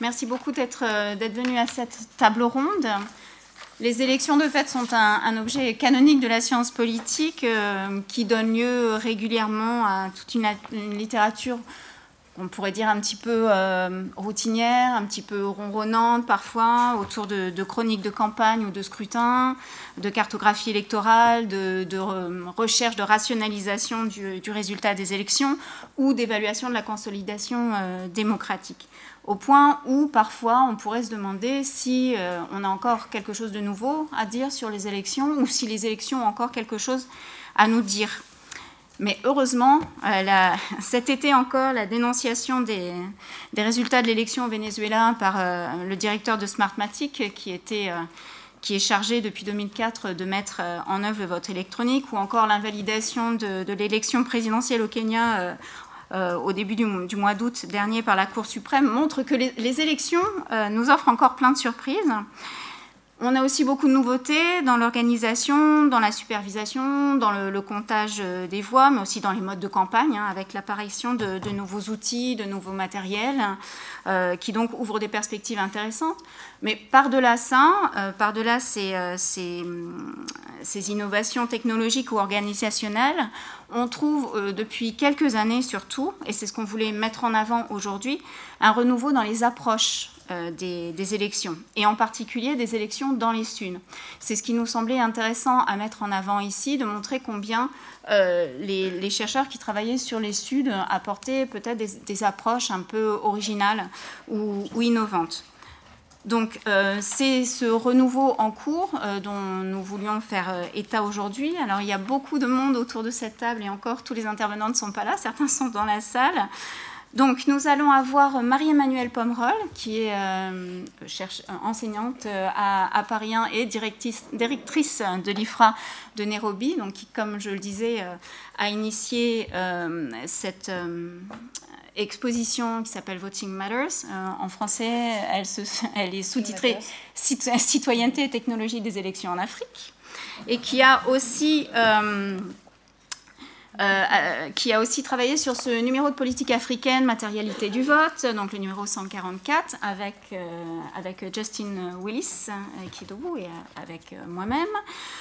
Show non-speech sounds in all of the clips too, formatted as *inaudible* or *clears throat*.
Merci beaucoup d'être venu à cette table ronde. Les élections de fait sont un, objet canonique de la science politique qui donne lieu régulièrement à toute une littérature on pourrait dire un petit peu euh, routinière, un petit peu ronronnante parfois, autour de, chroniques de campagne ou de scrutin, de cartographie électorale, de, recherche de rationalisation du, résultat des élections ou d'évaluation de la consolidation euh, démocratique. Au point où parfois on pourrait se demander si euh, on a encore quelque chose de nouveau à dire sur les élections ou si les élections ont encore quelque chose à nous dire. Mais heureusement, euh, *laughs* cet été encore, la dénonciation des, résultats de l'élection au Venezuela par euh, le directeur de Smartmatic, qui, était, qui est chargé depuis 2004 de mettre en œuvre le vote électronique, ou encore l'invalidation de, l'élection présidentielle au Kenya au début du, mois d'août dernier par la Cour suprême, montrent que les élections nous offrent encore plein de surprises. On a aussi beaucoup de nouveautés dans l'organisation, dans la supervision, dans le, comptage euh, des voix, mais aussi dans les modes de campagne, hein, avec l'apparition de, nouveaux outils, de nouveaux matériels, euh, qui donc ouvrent des perspectives intéressantes. Mais par-delà ça, euh, par-delà ces, ces, innovations technologiques ou organisationnelles, on trouve depuis quelques années surtout, et c'est ce qu'on voulait mettre en avant aujourd'hui, un renouveau dans les approches euh, des, élections, et en particulier des élections dans les Suds. C'est ce qui nous semblait intéressant à mettre en avant ici, de montrer combien euh, les, chercheurs qui travaillaient sur les Suds apportaient peut-être des, approches un peu originales ou, innovantes. Donc euh, c'est ce renouveau en cours dont nous voulions faire état aujourd'hui. Alors il y a beaucoup de monde autour de cette table et encore tous les intervenants ne sont pas là, certains sont dans la salle. Donc, nous allons avoir Marie-Emmanuelle Pomerol, qui est euh, enseignante euh, à, Paris 1 et directrice, de l'IFRA de Nairobi, donc qui, comme je le disais, euh, a initié cette exposition qui s'appelle Voting Matters. en français, elle est sous-titrée Citoyenneté et technologie des élections en Afrique, et qui a aussi euh, euh, qui a aussi travaillé sur ce numéro de politique africaine, matérialité du vote, donc le numéro 144, avec, euh, avec Justin Willis, qui est debout, et avec moi-même.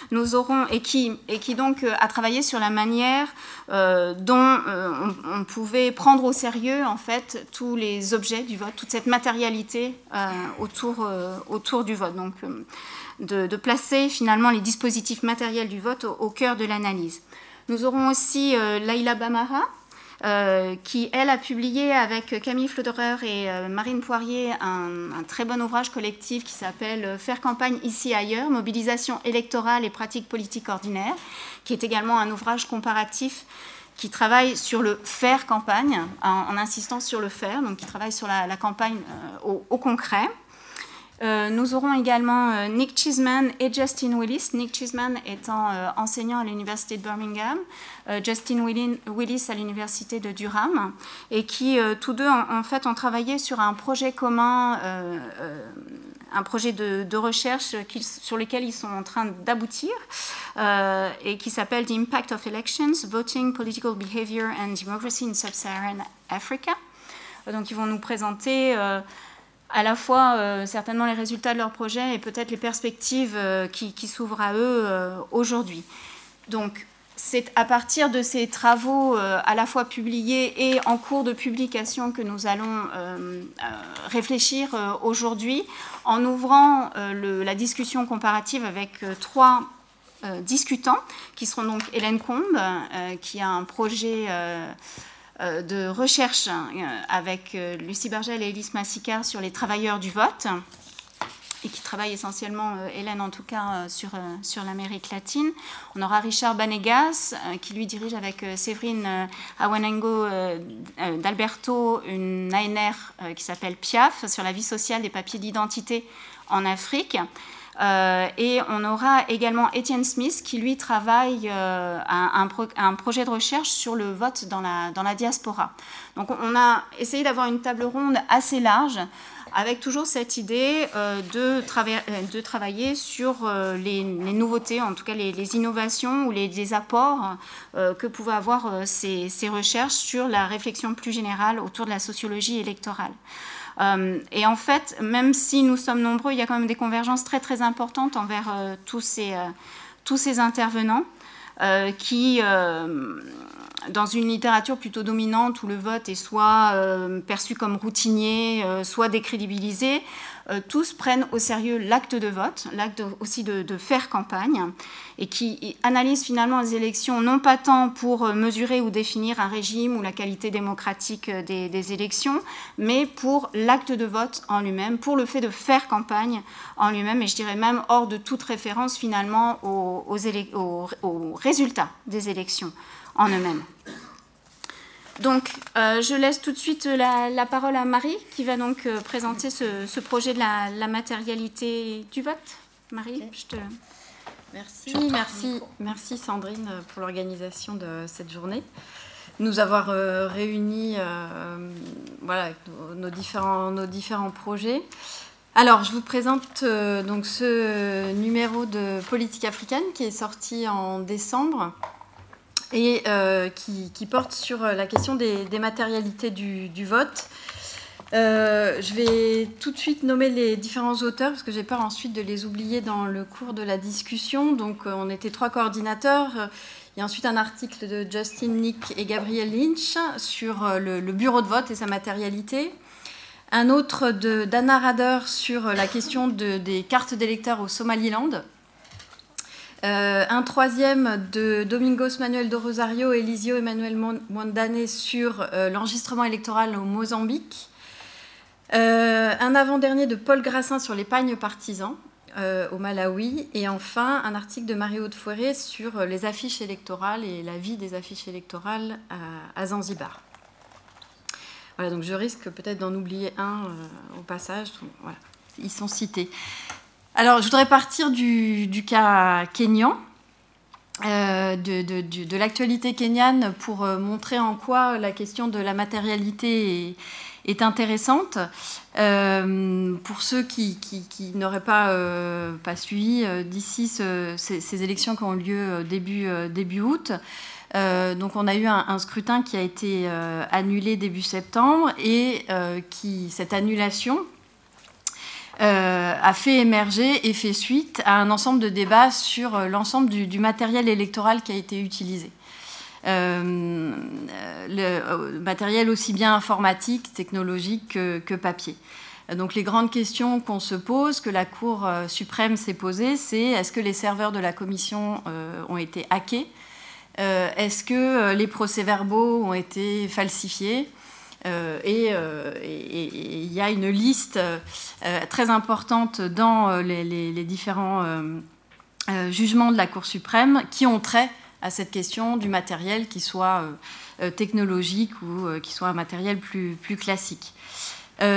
Nous aurons, et qui, et qui donc a travaillé sur la manière dont on, pouvait prendre au sérieux, en fait, tous les objets du vote, toute cette matérialité autour, autour du vote. Donc, de, placer finalement les dispositifs matériels du vote au cœur de l'analyse. Nous aurons aussi euh, Laila Bamara, euh, qui, elle, a publié avec Camille Floderer et euh, Marine Poirier un, très bon ouvrage collectif qui s'appelle Faire campagne ici ailleurs, mobilisation électorale et pratiques politiques ordinaires, qui est également un ouvrage comparatif qui travaille sur le faire campagne, en, insistant sur le faire, donc qui travaille sur la, campagne au, concret. Euh, nous aurons également euh, Nick Cheeseman et Justin Willis. Nick Cheeseman étant euh, enseignant à l'université de Birmingham, Justin Willis à l'université de Durham, et qui tous deux en, fait ont travaillé sur un projet commun, un projet de, recherche sur lequel ils sont en train d'aboutir, et qui s'appelle The Impact of Elections, Voting, Political Behavior and Democracy in Sub-Saharan Africa. Donc ils vont nous présenter à la fois euh, certainement les résultats de leur projet et peut-être les perspectives euh, qui, s'ouvrent à eux euh, aujourd'hui. Donc, c'est à partir de ces travaux à la fois publiés et en cours de publication que nous allons réfléchir aujourd'hui en ouvrant la discussion comparative avec trois discutants qui seront donc Hélène Combe, qui a un projet de recherche euh, avec euh, Lucie Bergel et Elise Massicard sur les travailleurs du vote et qui travaille essentiellement, Hélène en tout cas, sur, sur l'Amérique latine. On aura Richard Banegas, qui lui dirige avec Séverine Awanengo d'Alberto une ANR qui s'appelle PIAF, sur la vie sociale des papiers d'identité en Afrique. Euh, et on aura également Étienne Smith qui lui travaille euh, un, projet de recherche sur le vote dans la, diaspora. Donc on a essayé d'avoir une table ronde assez large avec toujours cette idée euh, de, travailler sur les, nouveautés, en tout cas les, innovations ou les, apports que pouvaient avoir ces, recherches sur la réflexion plus générale autour de la sociologie électorale. Et en fait, même si nous sommes nombreux, il y a quand même des convergences très très importantes envers tous, ces, tous ces intervenants qui dans une littérature plutôt dominante où le vote est soit euh, perçu comme routinier, euh, soit décrédibilisé, euh, tous prennent au sérieux l'acte de vote, l'acte aussi de, faire campagne, et qui analysent finalement les élections non pas tant pour mesurer ou définir un régime ou la qualité démocratique des, élections, mais pour l'acte de vote en lui-même, pour le fait de faire campagne en lui-même, et je dirais même hors de toute référence finalement aux résultats des élections en eux-mêmes. Donc, euh, je laisse tout de suite la, parole à Marie, qui va donc euh, présenter ce, projet de la, matérialité du vote. Marie, je te... Merci, merci, merci Sandrine pour l'organisation de cette journée. Nous avoir euh, réunis voilà, nos, différents, nos différents projets. Alors, je vous présente donc ce numéro de Politique africaine qui est sorti en décembre et euh, qui, porte sur euh, la question des, matérialités du, vote. Euh, je vais tout de suite nommer les différents auteurs parce que j'ai peur ensuite de les oublier dans le cours de la discussion. Donc, on était trois coordinateurs. Il y a ensuite un article de Justin Nick et Gabriel Lynch sur le, bureau de vote et sa matérialité. Un autre d'Anna Rader sur la question des cartes d'électeurs au Somaliland. Euh, un troisième de Domingos Manuel de Rosario et Emmanuel Mondane sur euh, l'enregistrement électoral au Mozambique. Euh, un avant-dernier de Paul Grassin sur l'épargne partisan au Malawi. Et enfin, un article de Mario de Fouéré sur les affiches électorales et la vie des affiches électorales à, Zanzibar. Voilà, donc je risque peut-être d'en oublier un au passage. voilà, ils sont cités. Alors, je voudrais partir du, cas kényan, euh, de, l'actualité kenyane, pour euh, montrer en quoi la question de la matérialité est, intéressante. Euh, pour ceux qui, n'auraient pas, suivi d'ici ces, élections qui ont lieu début, août, donc on a eu un, un scrutin qui a été annulé début septembre et qui, cette annulation, euh, a fait émerger et fait suite à un ensemble de débats sur euh, l'ensemble du, matériel électoral qui a été utilisé. Euh, le matériel aussi bien informatique, technologique que, papier. Donc les grandes questions qu'on se pose, que la Cour suprême s'est posée, c'est est-ce que les serveurs de la Commission ont été hackés? Est-ce que les procès-verbaux ont été falsifiés? Et il y a une liste euh, très importante dans les, différents jugements de la Cour suprême qui ont trait à cette question du matériel, qui soit technologique ou qui soit un matériel plus classique.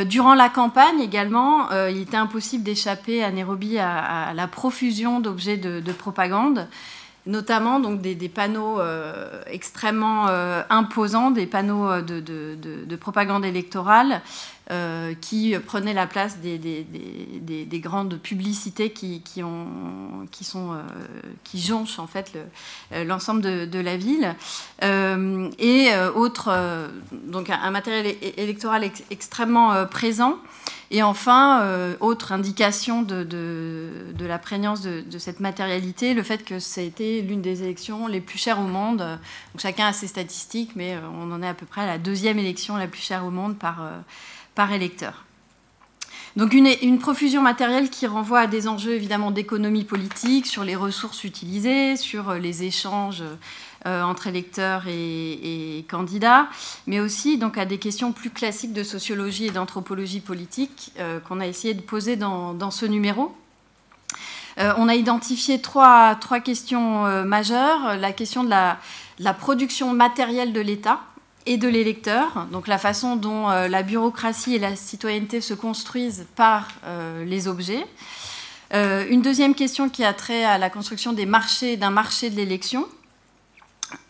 durant la campagne également, il était impossible d'échapper à Nairobi à, la profusion d'objets de, propagande notamment donc des, panneaux euh, extrêmement euh, imposants, des panneaux euh, de, propagande électorale qui prenaient la place des, des grandes publicités qui jonchent en fait l'ensemble de, la ville. et autre, donc un, matériel électoral extrêmement présent. Et enfin, euh, autre indication de, la prégnance de, cette matérialité, le fait que ça a été l'une des élections les plus chères au monde. Chacun a ses statistiques, mais euh, on en est à peu près à la deuxième élection la plus chère au monde par, euh, par électeur. Donc une, une, profusion matérielle qui renvoie à des enjeux évidemment d'économie politique, sur les ressources utilisées, sur les échanges entre électeurs et, candidats, mais aussi donc à des questions plus classiques de sociologie et d'anthropologie politique euh, qu'on a essayé de poser dans, ce numéro. Euh, on a identifié trois, trois questions majeures. La question de la, la production matérielle de l'État et de l'électeur, donc la façon dont la bureaucratie et la citoyenneté se construisent par les objets. une deuxième question qui a trait à la construction des marchés, d'un marché de l'élection,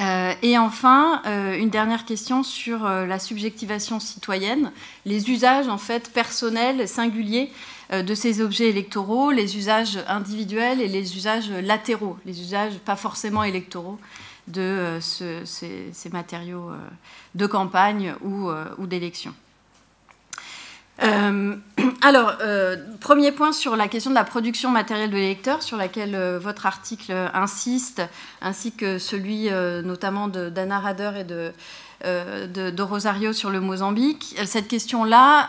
euh, et enfin, euh, une dernière question sur euh, la subjectivation citoyenne, les usages en fait personnels, singuliers de ces objets électoraux, les usages individuels et les usages latéraux, les usages pas forcément électoraux de ces, matériaux de campagne ou, ou d'élection. *clears throat* alors, premier point sur la question de la production matérielle de lecteurs, sur laquelle votre article insiste, ainsi que celui notamment d'Anna Rader et de, Rosario sur le Mozambique. Cette question-là,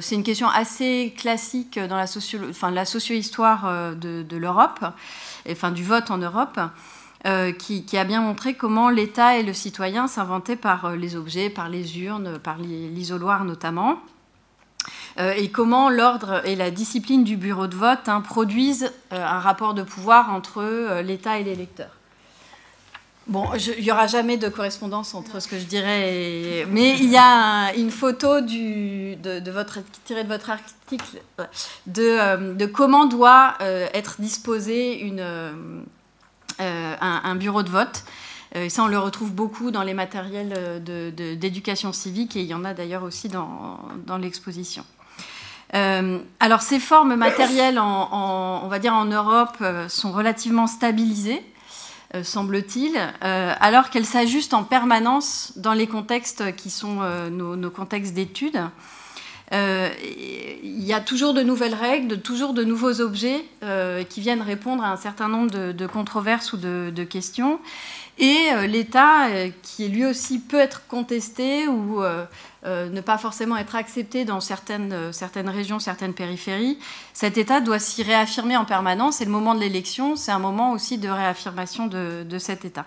c'est une question assez classique dans la, socio-histoire de, l'Europe, enfin du vote en Europe. Euh, qui, a bien montré comment l'État et le citoyen s'inventaient par euh, les objets, par les urnes, par l'isoloir notamment, euh, et comment l'ordre et la discipline du bureau de vote hein, produisent un rapport de pouvoir entre l'État et l'électeur. Bon, il n'y aura jamais de correspondance entre ce que je dirais Mais il y a une photo de, votre, tirée de votre article de, comment doit être euh, un, bureau de vote. Euh, ça, on le retrouve beaucoup dans les matériels euh, d'éducation civique et il y en a d'ailleurs aussi dans, l'exposition. Alors, ces formes matérielles, en, on va dire en Europe, sont relativement stabilisées, semble-t-il, alors qu'elles s'ajustent en permanence dans les contextes qui sont nos, contextes d'études. Euh, il y a toujours de nouvelles règles, toujours de nouveaux objets euh, qui viennent répondre à un certain nombre de, controverses ou de, questions. Et euh, l'État, qui lui aussi peut être contesté ou ne pas forcément être accepté dans certaines, certaines régions, certaines périphéries, cet État doit s'y réaffirmer en permanence. Et le moment de l'élection, c'est un moment aussi de réaffirmation de cet État.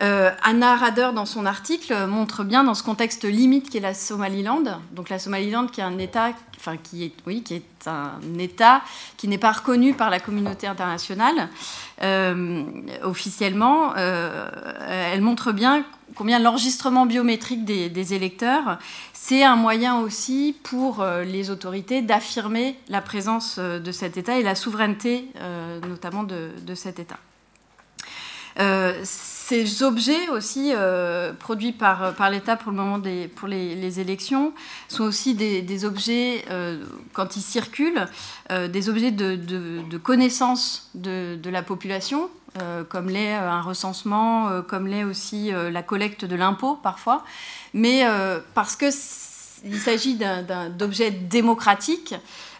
Euh, Anna Rader, dans son article, montre bien dans ce contexte limite qu'est la Somaliland, donc la Somaliland qui est un État, qui est, un État qui n'est pas reconnu par la communauté internationale euh, officiellement. Euh, elle montre bien combien l'enregistrement biométrique des, électeurs, c'est un moyen aussi pour les autorités d'affirmer la présence de cet État et la souveraineté notamment de cet État ces objets aussi euh, produits par, l'État pour le moment des, pour les, élections sont aussi des, objets, euh, quand ils circulent, euh, des objets de, connaissance de, la population, comme l'est un recensement, comme l'est aussi la collecte de l'impôt parfois, mais parce qu'il s'agit d'objets démocratiques,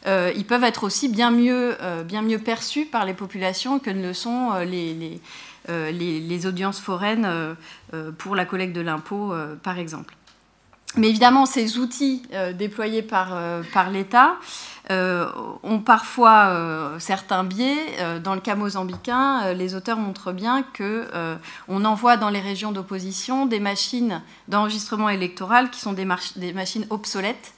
ils peuvent être aussi bien mieux, bien mieux perçus par les populations que ne le sont les euh, les, audiences foraines euh, euh, pour la collecte de l'impôt, par exemple. Mais évidemment, ces outils déployés par, l'État ont parfois certains biais. dans le cas mozambicain, les auteurs montrent bien qu'on envoie dans les régions d'opposition des machines d'enregistrement électoral qui sont des machines obsolètes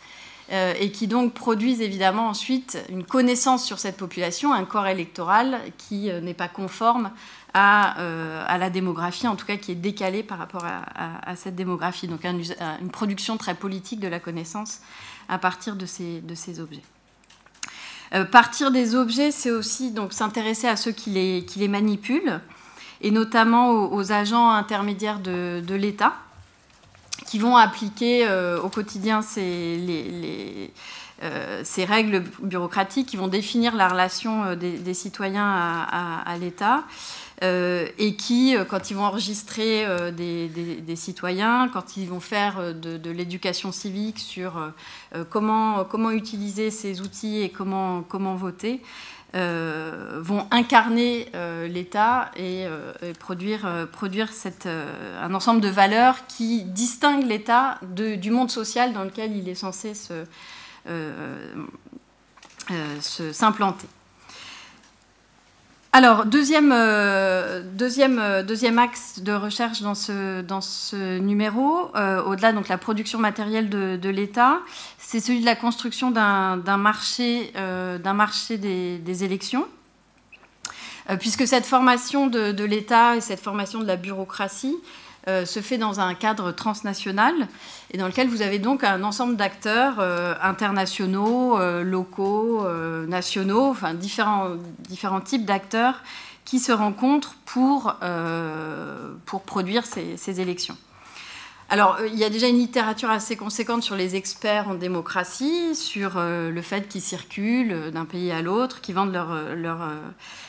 et qui donc produisent évidemment ensuite une connaissance sur cette population, un corps électoral qui n'est pas conforme euh, à, la démographie, en tout cas qui est décalée par rapport à, cette démographie. Donc une production très politique de la connaissance à partir de ces, objets. Euh, partir des objets, c'est aussi donc s'intéresser à ceux qui les, manipulent, et notamment aux, agents intermédiaires de, l'État, qui vont appliquer euh, au quotidien ces, les, ces, règles bureaucratiques, qui vont définir la relation des, citoyens à l'État. Euh, et qui, euh, quand ils vont enregistrer euh, des, citoyens, quand ils vont faire de, l'éducation civique sur comment, utiliser ces outils et comment, voter, vont incarner l'État et, produire, un ensemble de valeurs qui distinguent l'État du monde social dans lequel il est censé s'implanter. Alors, deuxième, euh, deuxième, euh, deuxième axe de recherche dans ce, numéro, euh, au-delà donc la production matérielle de, l'État, c'est celui de la construction d'un marché, des, élections. puisque cette formation de, de l'État et cette formation de la bureaucratie se fait dans un cadre transnational et dans lequel vous avez donc un ensemble d'acteurs euh, internationaux, euh, locaux, nationaux, enfin différents, différents types d'acteurs qui se rencontrent pour, pour produire ces, ces, élections. Alors, il y a déjà une littérature assez conséquente sur les experts en démocratie, sur le fait qu'ils circulent d'un pays à l'autre, qui vendent leur, leur,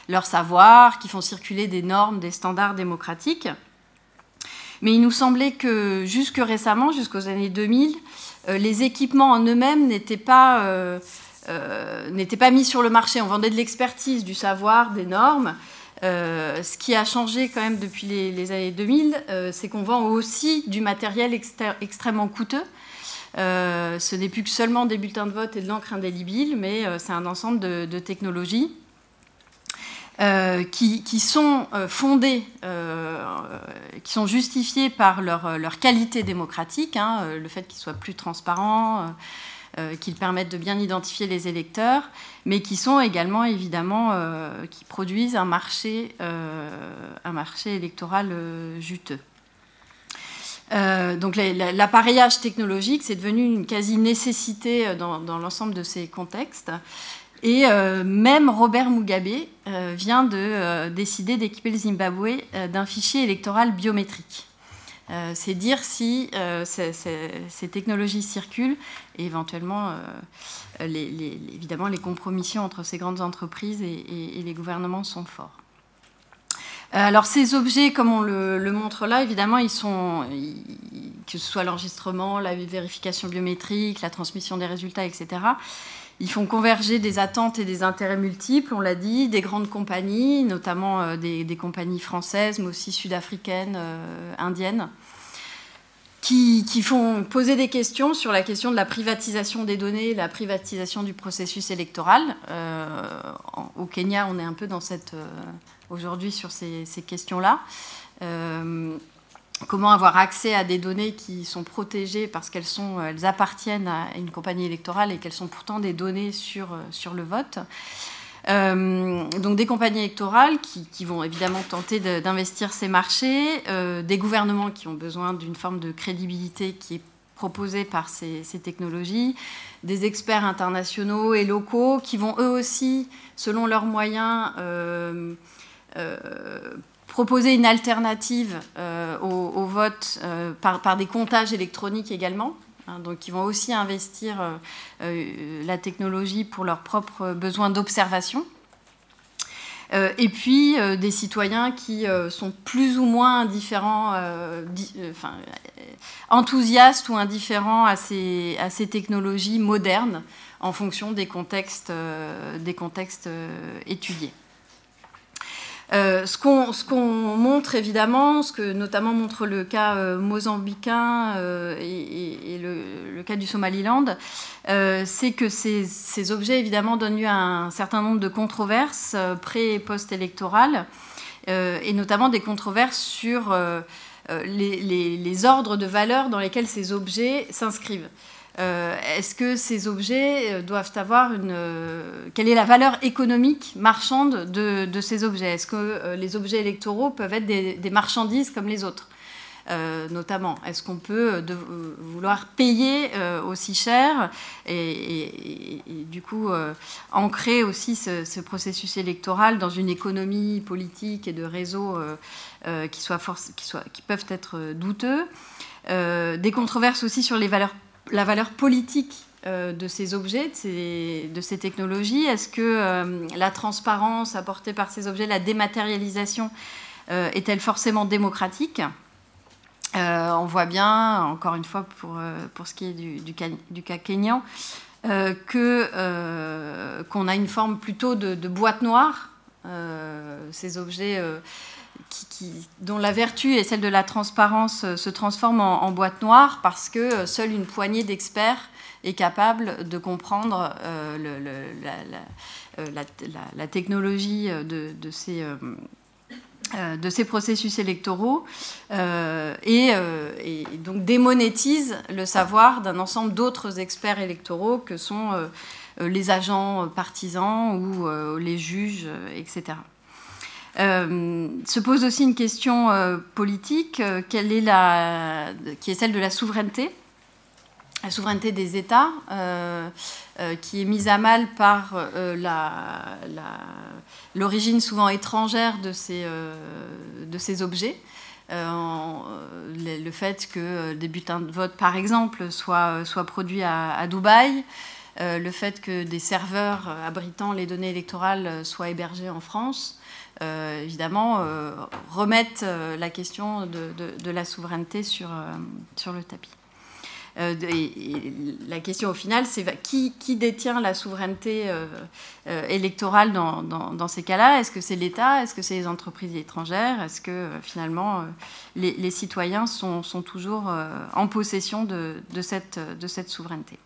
leur savoir, qui font circuler des normes, des standards démocratiques. Mais il nous semblait que jusque récemment, jusqu'aux années 2000, les équipements en eux-mêmes n'étaient pas, pas mis sur le marché. On vendait de l'expertise, du savoir, des normes. ce qui a changé quand même depuis les, années 2000, c'est qu'on vend aussi du matériel extrêmement coûteux. ce n'est plus que seulement des bulletins de vote et de l'encre indélébile, mais c'est un ensemble de technologies euh, qui, sont euh, fondées, euh, qui sont justifiées par leur, qualité démocratique, hein, le fait qu'ils soient plus transparents, qu'ils permettent de bien identifier les électeurs, mais qui sont également évidemment, qui produisent un marché, un marché électoral juteux. donc l'appareillage technologique, c'est devenu une quasi-nécessité dans, dans l'ensemble de ces contextes. Et euh, même Robert Mugabe euh, vient de euh, décider d'équiper le Zimbabwe d'un fichier électoral biométrique. c'est dire si ces technologies circulent et éventuellement, évidemment, les compromissions entre ces grandes entreprises et, les gouvernements sont forts. Alors ces objets, comme on le, montre là, évidemment, ils sont, que ce soit l'enregistrement, la vérification biométrique, la transmission des résultats, etc., ils font converger des attentes et des intérêts multiples, on l'a dit, des grandes compagnies, notamment euh, des, compagnies françaises, mais aussi sud-africaines, euh, indiennes, qui, font poser des questions sur la question de la privatisation des données, la privatisation du processus électoral. Euh, au Kenya, on est un peu dans cette aujourd'hui sur ces, ces questions-là comment avoir accès à des données qui sont protégées parce qu'elles sont, elles appartiennent à une compagnie électorale et qu'elles sont pourtant des données sur, euh, sur le vote. Euh, donc des compagnies électorales qui, vont évidemment tenter d'investir ces marchés, euh, des gouvernements qui ont besoin d'une forme de crédibilité qui est proposée par ces, technologies, des experts internationaux et locaux qui vont eux aussi, selon leurs moyens, proposer une alternative euh, au, vote euh, par, des comptages électroniques également. Hein, donc, ils vont aussi investir euh, la technologie pour leurs propres besoins d'observation. et puis des citoyens qui sont plus ou moins indifférents, enthousiastes ou indifférents à ces, technologies modernes en fonction des contextes étudiés. Euh, ce qu'on montre évidemment, ce que notamment montre le cas euh, mozambicain euh, et, le, cas du Somaliland, c'est que ces, objets évidemment donnent lieu à un certain nombre de controverses pré- et post-électorales, et notamment des controverses sur les, les, ordres de valeurs dans lesquels ces objets s'inscrivent. Euh, est-ce que ces objets euh, doivent avoir une... Euh, quelle est la valeur économique marchande de, ces objets? Est-ce que les objets électoraux peuvent être des, marchandises comme les autres? Notamment Est-ce qu'on peut vouloir payer aussi cher et, du coup ancrer aussi ce, processus électoral dans une économie politique et de réseaux qui, soient qui, soient, qui peuvent être douteux? Des controverses aussi sur les valeurs la valeur politique euh, de ces objets, de ces, technologies? Est-ce que euh, la transparence apportée par ces objets, la dématérialisation, euh, est-elle forcément démocratique? On voit bien, encore une fois pour, pour ce qui est du, du, cas, du kényan, que, qu'on a une forme plutôt de, boîte noire. ces objets dont la vertu et celle de la transparence euh, se transforment en, boîte noire parce que euh, seule une poignée d'experts est capable de comprendre euh, la, technologie de, ces, de, ces, processus électoraux et, donc démonétise le savoir d'un ensemble d'autres experts électoraux que sont les agents partisans ou les juges, etc. Euh, se pose aussi une question euh, politique, euh, qui est celle de la souveraineté, la souveraineté des États, qui est mise à mal par l'origine souvent étrangère de ces, objets. le fait que des bulletins de vote, par exemple, soient, produits à Dubaï, le fait que des serveurs abritant les données électorales soient hébergés en France, euh, évidemment, euh, remettent euh, la question de, la souveraineté sur, sur le tapis. Et, la question au final, c'est qui, qui, détient la souveraineté électorale dans, dans, ces cas-là? Est-ce que c'est l'État? Est-ce que c'est les entreprises étrangères? Est-ce que finalement les, les, citoyens sont, sont toujours en possession de, de, cette, de cette souveraineté?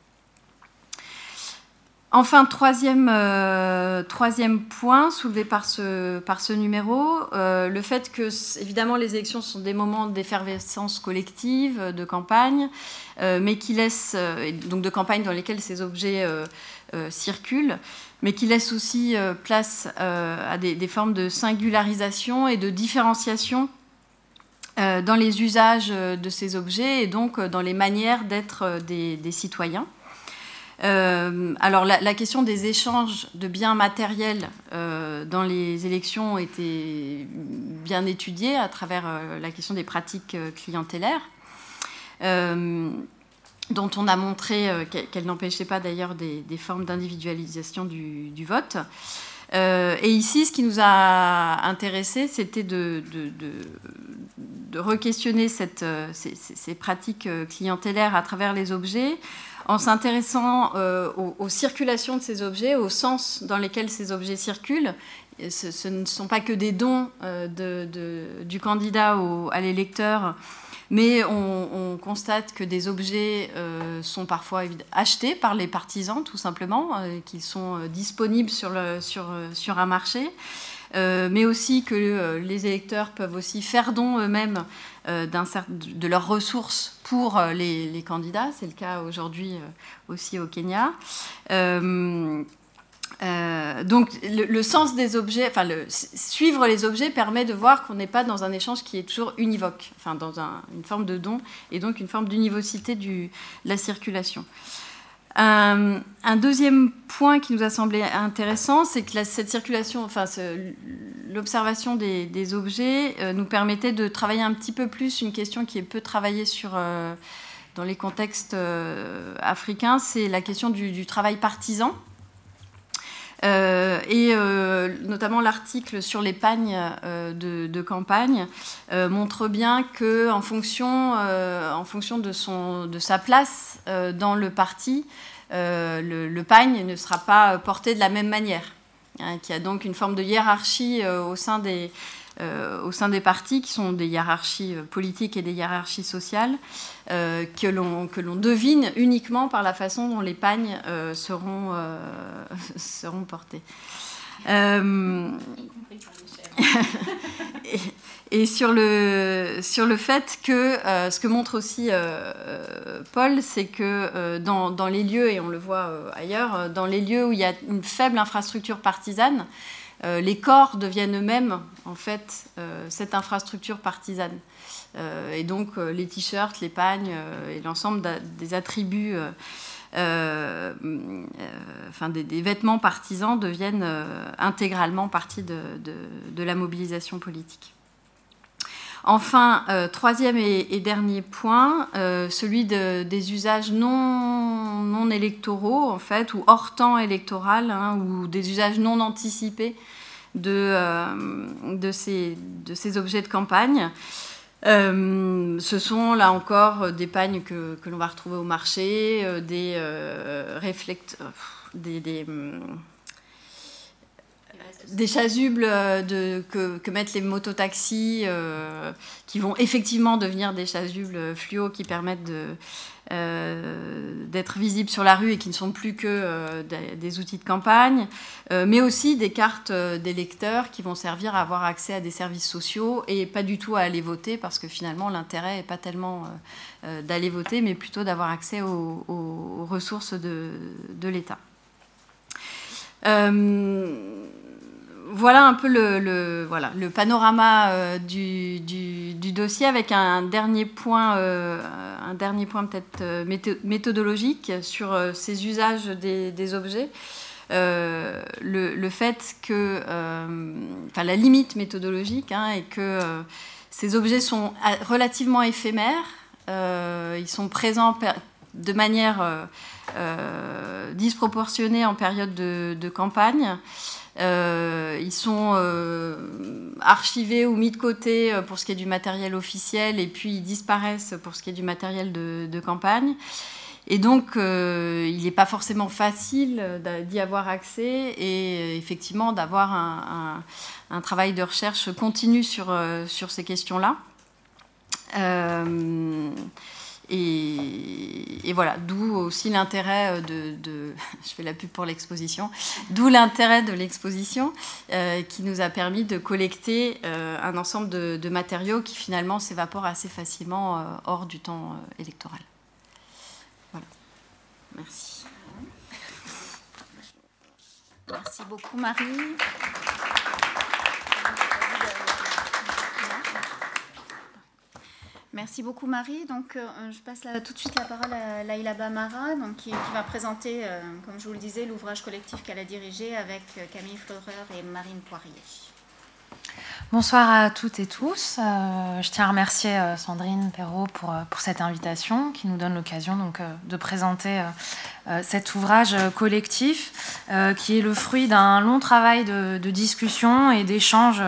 Enfin, troisième, euh, troisième point soulevé par ce, numéro, euh, le fait que, évidemment, les élections sont des moments d'effervescence collective, de campagne, euh, mais qui laissent, donc de campagne dans lesquelles ces objets circulent, mais qui laissent aussi place à des, formes de singularisation et de différenciation dans les usages de ces objets et donc dans les manières d'être des citoyens. Euh, alors la, question des échanges de biens matériels euh, dans les élections était bien étudiée à travers euh, la question des pratiques clientélaires, dont on a montré qu'elles n'empêchaient pas d'ailleurs des, formes d'individualisation du, vote. et ici, ce qui nous a intéressé, c'était de, de, re-questionner ces, ces, pratiques clientélaires à travers les objets en s'intéressant euh, aux, circulations de ces objets, au sens dans lesquels ces objets circulent. Ce, ne sont pas que des dons euh, du candidat à l'électeur, mais on, constate que des objets euh, sont parfois achetés par les partisans, tout simplement, qu'ils sont disponibles sur, sur un marché. Mais aussi que les électeurs peuvent aussi faire don eux-mêmes de leurs ressources pour les, candidats. C'est le cas aujourd'hui aussi au Kenya. donc le, sens des objets, enfin suivre les objets permet de voir qu'on n'est pas dans un échange qui est toujours univoque, enfin dans une forme de don et donc une forme d'univocité de la circulation. Euh, un deuxième point qui nous a semblé intéressant, c'est que cette circulation, enfin l'observation des, objets euh, nous permettait de travailler un petit peu plus une question qui est peu travaillée euh, dans les contextes africains, c'est la question du, travail partisan. Et notamment l'article sur les pagnes de, campagne montre bien que en fonction, en fonction de, son, de sa place dans le parti, euh, le, le, pagne ne sera pas porté de la même manière. Hein, qu'il y a donc une forme de hiérarchie euh, au sein des, euh, au sein des partis, qui sont des hiérarchies politiques et des hiérarchies sociales, que l'on devine uniquement par la façon dont les pagnes seront, *laughs* seront portés. et, sur le, sur le fait que euh, ce que montre aussi euh, euh, Paul, c'est que dans, dans, les lieux, et on le voit ailleurs, dans les lieux où il y a une faible infrastructure partisane, les corps deviennent eux-mêmes en fait cette infrastructure partisane. et donc les t-shirts, les pagnes et l'ensemble des attributs, enfin des, vêtements partisans deviennent intégralement partie de, de la mobilisation politique. Enfin, euh, troisième et, dernier point, euh, celui des usages non, électoraux, en fait, ou hors temps électoral, hein, ou des usages non anticipés de, euh, ces, objets de campagne. ce sont là encore des pagnes que, l'on va retrouver au marché, des réflecteurs, des, des des chasubles euh, que, mettent les mototaxis, euh, qui vont effectivement devenir des chasubles fluo qui permettent euh, d'être visibles sur la rue et qui ne sont plus que des, outils de campagne, mais aussi des cartes d'électeurs qui vont servir à avoir accès à des services sociaux et pas du tout à aller voter parce que finalement l'intérêt n'est pas tellement d'aller voter mais plutôt d'avoir accès aux, ressources de l'État voilà un peu le, panorama euh, du, dossier avec un dernier point, euh, un dernier point peut-être euh, méthodologique sur ces usages des, objets. Le, fait que, la limite méthodologique hein, est que ces objets sont relativement éphémères, ils sont présents de manière disproportionnée en période de, campagne. Ils sont archivés ou mis de côté pour ce qui est du matériel officiel et puis ils disparaissent pour ce qui est du matériel de campagne. Et donc, euh, il n'est pas forcément facile d'y avoir accès et euh, effectivement d'avoir un, travail de recherche continu sur, euh, sur ces questions-là. Et, voilà, d'où aussi l'intérêt de, *laughs* Je fais la pub pour l'exposition. D'où l'intérêt de l'exposition qui nous a permis de collecter un ensemble de, matériaux qui finalement s'évaporent assez facilement hors du temps électoral. Merci. Merci beaucoup, Marie. Merci beaucoup Marie. Donc, euh, je passe tout de suite la parole à Laïla Bamara, donc, qui, va présenter, euh, comme je vous le disais, l'ouvrage collectif qu'elle a dirigé avec euh, Camille Fleureur et Marine Poirier. Bonsoir à toutes et tous. Euh, je tiens à remercier euh, Sandrine Perrault pour, euh, pour cette invitation qui nous donne l'occasion de présenter cet ouvrage collectif qui est le fruit d'un long travail de, discussion et d'échange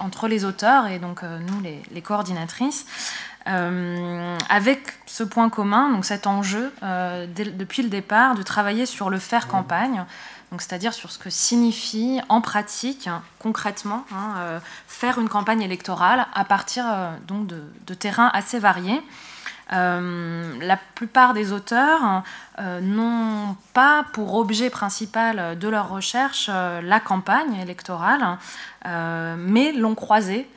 entre les auteurs et donc nous, les, les coordinatrices. avec ce point commun, donc cet enjeu, depuis le départ, de travailler sur le faire campagne, c'est-à-dire sur ce que signifie en pratique, concrètement, hein, euh, faire une campagne électorale à partir euh, de, terrains assez variés. Euh, la plupart des auteurs n'ont pas pour objet principal de leur recherche la campagne électorale, mais l'ont croisée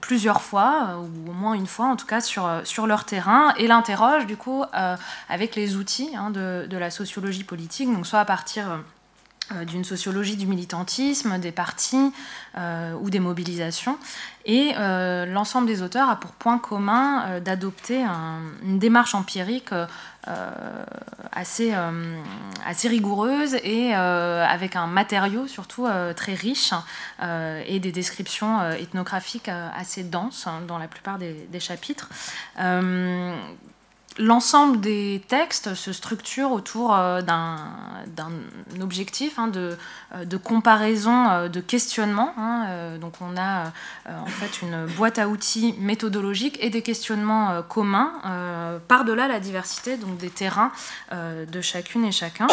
plusieurs fois, ou au moins une fois en tout cas, sur, leur terrain, et l'interrogent du coup avec les outils hein, de, de, la sociologie politique, donc soit à partir euh, d'une sociologie du militantisme, des partis euh, ou des mobilisations. Et euh, l'ensemble des auteurs a pour point commun d'adopter une démarche empirique assez, rigoureuse et avec un matériau surtout très riche et des descriptions ethnographiques assez denses hein, dans la plupart des chapitres L'ensemble des textes se structure autour euh, d'un objectif hein, de, euh, de, comparaison, euh, de questionnement. Hein, donc on a en fait une boîte à outils méthodologique et des questionnements communs par-delà la diversité donc des terrains de chacune et chacun.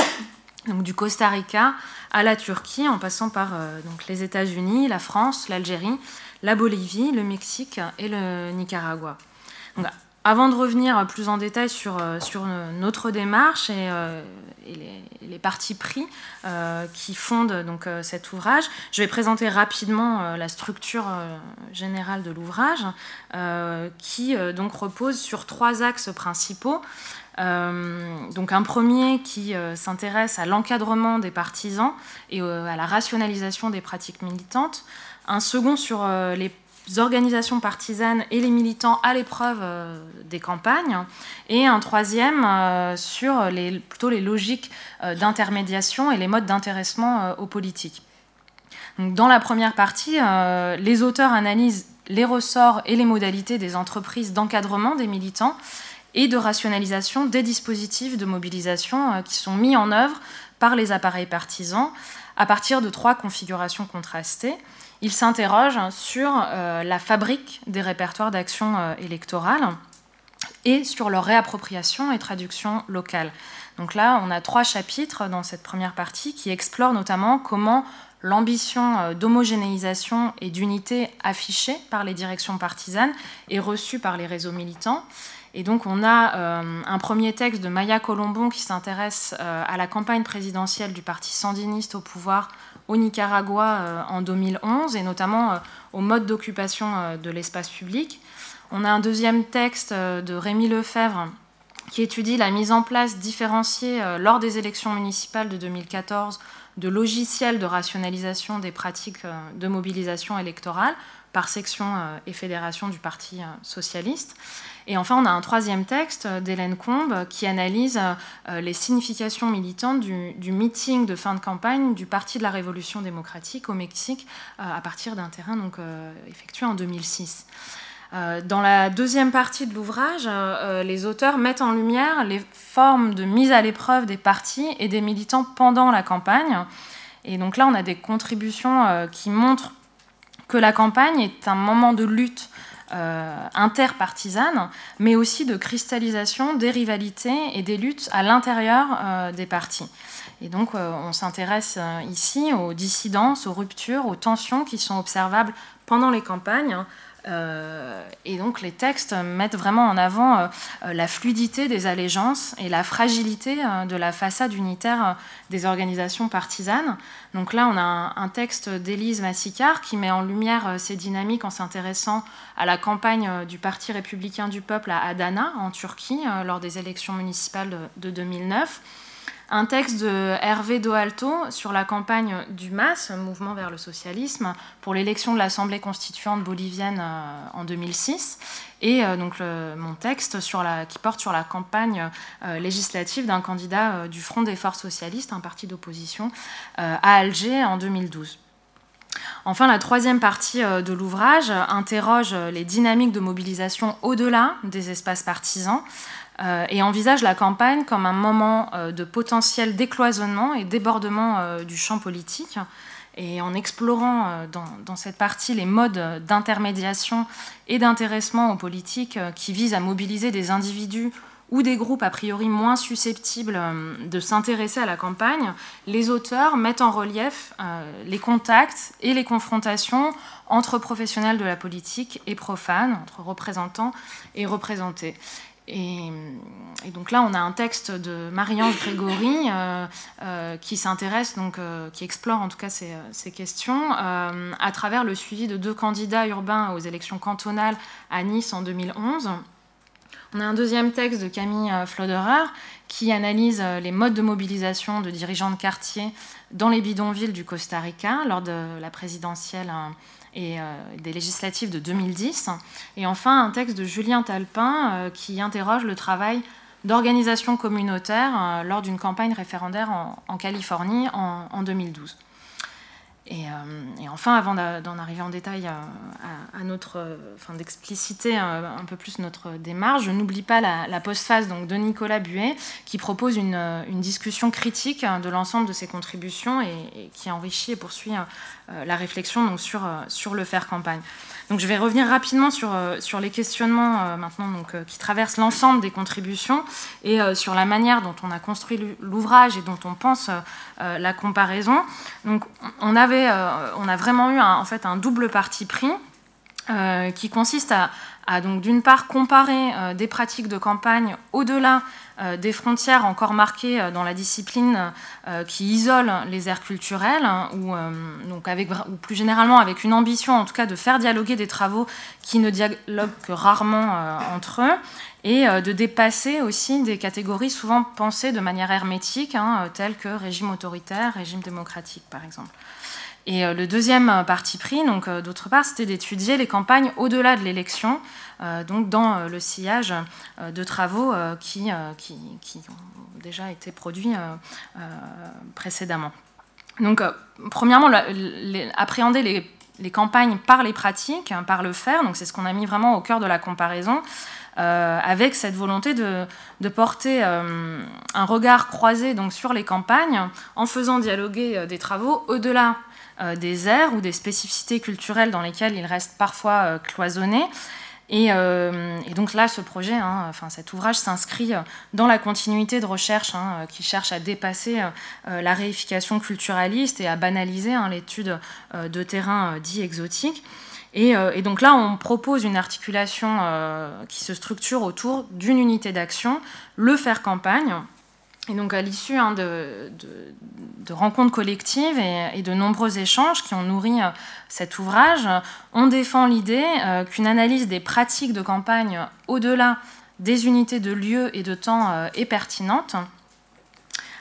Donc du Costa Rica à la Turquie, en passant par donc les États-Unis, la France, l'Algérie, la Bolivie, le Mexique et le Nicaragua. Avant de revenir plus en détail sur, euh, sur notre démarche et, euh, les, parties pris euh, qui fondent donc, cet ouvrage, je vais présenter rapidement la structure générale de l'ouvrage qui donc repose sur trois axes principaux. donc un premier qui s'intéresse à l'encadrement des partisans et à la rationalisation des pratiques militantes, un second sur les organisations partisanes et les militants à l'épreuve euh, des campagnes, et un troisième euh, sur les, plutôt les logiques euh, d'intermédiation et les modes d'intéressement aux politiques. dans la première partie, les auteurs analysent les ressorts et les modalités des entreprises d'encadrement des militants et de rationalisation des dispositifs de mobilisation qui sont mis en œuvre par les appareils partisans à partir de trois configurations contrastées il s'interroge sur euh, la fabrique des répertoires d'action euh, électorale et sur leur réappropriation et traduction locale. Donc là, on a trois chapitres dans cette première partie qui explorent notamment comment l'ambition euh, d'homogénéisation et d'unité affichée par les directions partisanes est reçue par les réseaux militants. Et donc on a un premier texte de Maya Colombon qui s'intéresse à la campagne présidentielle du parti sandiniste au pouvoir au Nicaragua euh, en 2011 et notamment euh, au mode d'occupation euh, de l'espace public. On a un deuxième texte de Rémi Lefebvre qui étudie la mise en place différenciée lors des élections municipales de 2014 de logiciels de rationalisation des pratiques de mobilisation électorale par section et fédération du Parti socialiste. Et enfin, on a un troisième texte d'Hélène Combe qui analyse euh, les significations militantes du, meeting de fin de campagne du Parti de la Révolution démocratique au Mexique euh, à partir d'un terrain euh, effectué en 2006. dans la deuxième partie de l'ouvrage, les auteurs mettent en lumière les formes de mise à l'épreuve des partis et des militants pendant la campagne. Et donc là, on a des contributions qui montrent que la campagne est un moment de lutte euh, interpartisane, mais aussi de cristallisation des rivalités et des luttes à l'intérieur euh, des partis. Et donc, euh, on s'intéresse ici aux dissidences, aux ruptures, aux tensions qui sont observables pendant les campagnes euh, et donc les textes mettent vraiment en avant euh, euh, la fluidité des allégeances et la fragilité de la façade unitaire des organisations partisanes. Donc là, on a un, texte d'Élise Massicard qui met en lumière ces dynamiques en s'intéressant à la campagne du Parti républicain du peuple à Adana, en Turquie, lors des élections municipales de 2009 un texte de Hervé Doalto sur la campagne du MAS, Mouvement vers le socialisme, pour l'élection de l'Assemblée constituante bolivienne euh, en 2006, et euh, donc mon texte qui porte sur la campagne euh, législative d'un candidat du Front des Forces socialistes, un parti d'opposition, à Alger en 2012. Enfin, la troisième partie de l'ouvrage interroge les dynamiques de mobilisation au-delà des espaces partisans, et envisage la campagne comme un moment euh, de potentiel décloisonnement et débordement euh, du champ politique. Et en explorant dans, cette partie les modes d'intermédiation et d'intéressement aux politiques qui visent à mobiliser des individus ou des groupes a priori moins susceptibles de s'intéresser à la campagne, les auteurs mettent en relief les contacts et les confrontations entre professionnels de la politique et profanes, entre représentants et représentés. Et, donc là, on a un texte de Marie-Ange Grégory euh, euh, qui s'intéresse, donc euh, qui explore en tout cas ces, questions à travers le suivi de deux candidats urbains aux élections cantonales à Nice en 2011. On a un deuxième texte de Camille Floderer qui analyse les modes de mobilisation de dirigeants de quartier dans les bidonvilles du Costa Rica lors de la présidentielle et euh, des législatives de 2010. Et enfin, un texte de Julien Talpin euh, qui interroge le travail d'organisation communautaire euh, lors d'une campagne référendaire en, Californie en 2012. Euh, et, enfin, avant d'en arriver en détail à, notre, euh, enfin, d'expliciter un, peu plus notre démarche, je n'oublie pas la, postface donc de Nicolas Buet, qui propose une, discussion critique de l'ensemble de ses contributions et, qui enrichit et poursuit euh, la réflexion donc, sur, sur le faire campagne. Je vais revenir rapidement sur, euh, les questionnements euh, euh, qui traversent l'ensemble des contributions et sur la manière dont on a construit l'ouvrage et dont on pense la comparaison. Donc on, avait, on a vraiment eu en fait un double parti pris qui consiste à, d'une part comparer des pratiques de campagne au-delà des frontières encore marquées euh, dans la discipline euh, qui isole les aires culturelles, hein, ou, donc avec, ou plus généralement avec une ambition en tout cas de faire dialoguer des travaux qui ne dialoguent que rarement entre eux, et de dépasser aussi des catégories souvent pensées de manière hermétique, hein, telles que régime autoritaire, régime démocratique par exemple. Et le deuxième parti pris, donc d'autre part, c'était d'étudier les campagnes au-delà de l'élection, euh, donc dans euh, le sillage euh, de travaux qui, qui, ont déjà été produits précédemment. Donc, premièrement, appréhender les, les, campagnes par les pratiques, hein, par le faire, donc c'est ce qu'on a mis vraiment au cœur de la comparaison. avec cette volonté de, de porter un regard croisé donc, sur les campagnes en faisant dialoguer des travaux au-delà des aires ou des spécificités culturelles dans lesquelles ils restent parfois cloisonnés euh, et, donc là, ce projet, hein, enfin, cet ouvrage s'inscrit dans la continuité de recherche hein, qui cherche à dépasser euh, la réification culturaliste et à banaliser hein, l'étude euh, de terrains dits exotiques. Et, donc là, on propose une articulation qui se structure autour d'une unité d'action, le faire campagne, et donc, à l'issue hein, de, rencontres collectives et, de nombreux échanges qui ont nourri euh, cet ouvrage, on défend l'idée euh, qu'une analyse des pratiques de campagne au-delà des unités de lieu et de temps euh, est pertinente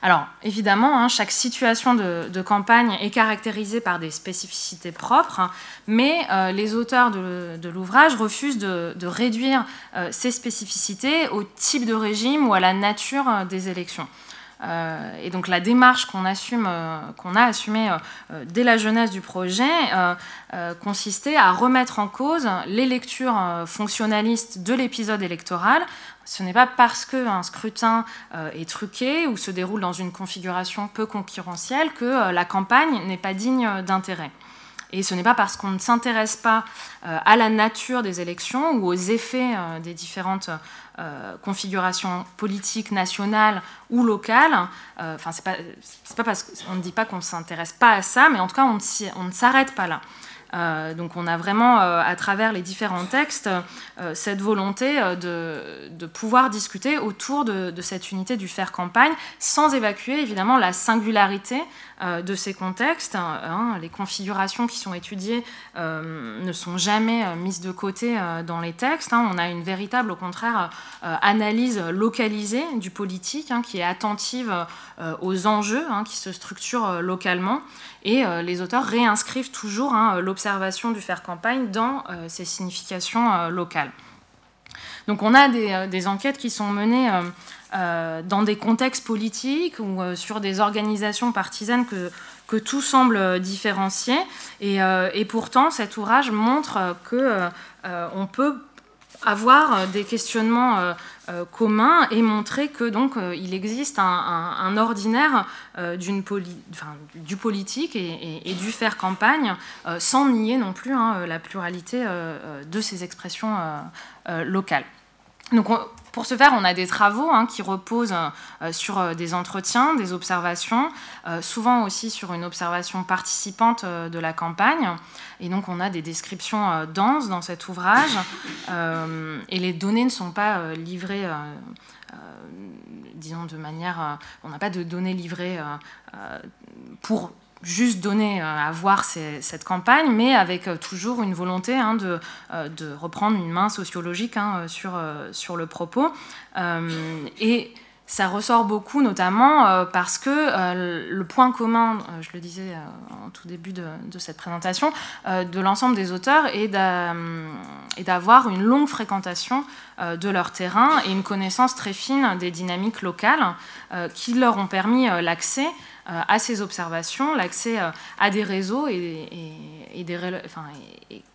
alors, évidemment, hein, chaque situation de, campagne est caractérisée par des spécificités propres, hein, mais euh, les auteurs de, l'ouvrage refusent de, réduire euh, ces spécificités au type de régime ou à la nature euh, des élections. et donc la démarche qu'on a assumée dès la jeunesse du projet, consistait à remettre en cause les lectures fonctionnalistes de l'épisode électoral. Ce n'est pas parce qu'un scrutin est truqué ou se déroule dans une configuration peu concurrentielle que la campagne n'est pas digne d'intérêt. Et ce n'est pas parce qu'on ne s'intéresse pas euh, à la nature des élections ou aux effets euh, des différentes euh, configurations politiques nationales ou locales. Enfin, c'est pas, pas parce qu'on ne dit pas qu'on ne s'intéresse pas à ça, mais en tout cas, on ne s'arrête pas là. Euh, donc on a vraiment, euh, à travers les différents textes, euh, cette volonté de, pouvoir discuter autour de, cette unité du faire campagne, sans évacuer évidemment la singularité de ces contextes. Hein. les configurations qui sont étudiées ne sont jamais mises de côté dans les textes. Hein. on a une véritable, au contraire, analyse localisée du politique hein, qui est attentive aux enjeux qui se structurent localement. Et euh, les auteurs réinscrivent toujours hein, l'observation du faire campagne dans ses euh, significations euh, locales. Donc on a des, enquêtes qui sont menées dans des contextes politiques ou sur des organisations partisanes que, tout semble différencier. Et, et pourtant, cet ouvrage montre que on peut avoir des questionnements euh, commun et montrer que donc euh, il existe un, ordinaire euh, du politique et, du faire campagne, sans nier non plus hein, la pluralité de ces expressions locales. Donc, pour ce faire, on a des travaux hein, qui reposent sur des entretiens, des observations, souvent aussi sur une observation participante de la campagne. Et donc, on a des descriptions denses dans cet ouvrage. *laughs* et les données ne sont pas livrées disons de manière, on n'a pas de données livrées pour juste donner à voir cette campagne, mais avec toujours une volonté hein, de, de, reprendre une main sociologique hein, sur, le propos. et ça ressort beaucoup, notamment euh, parce que euh, le point commun, euh, je le disais en tout début de, cette présentation, de l'ensemble des auteurs est d'avoir une longue fréquentation de leur terrain et une connaissance très fine des dynamiques locales qui leur ont permis l'accès euh, à ces observations, l'accès euh, à des réseaux et,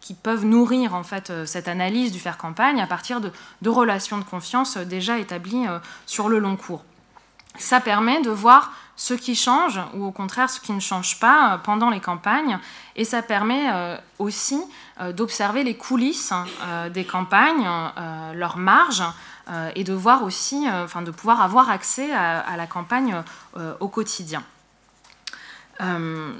qui peuvent nourrir en fait euh, cette analyse du faire campagne à partir de, de relations de confiance déjà établies sur le long cours. Ça permet de voir ce qui change ou au contraire ce qui ne change pas pendant les campagnes et ça permet aussi d'observer les coulisses hein, des campagnes, leurs marges et de voir aussi, enfin de pouvoir avoir accès à la campagne au quotidien. Euh,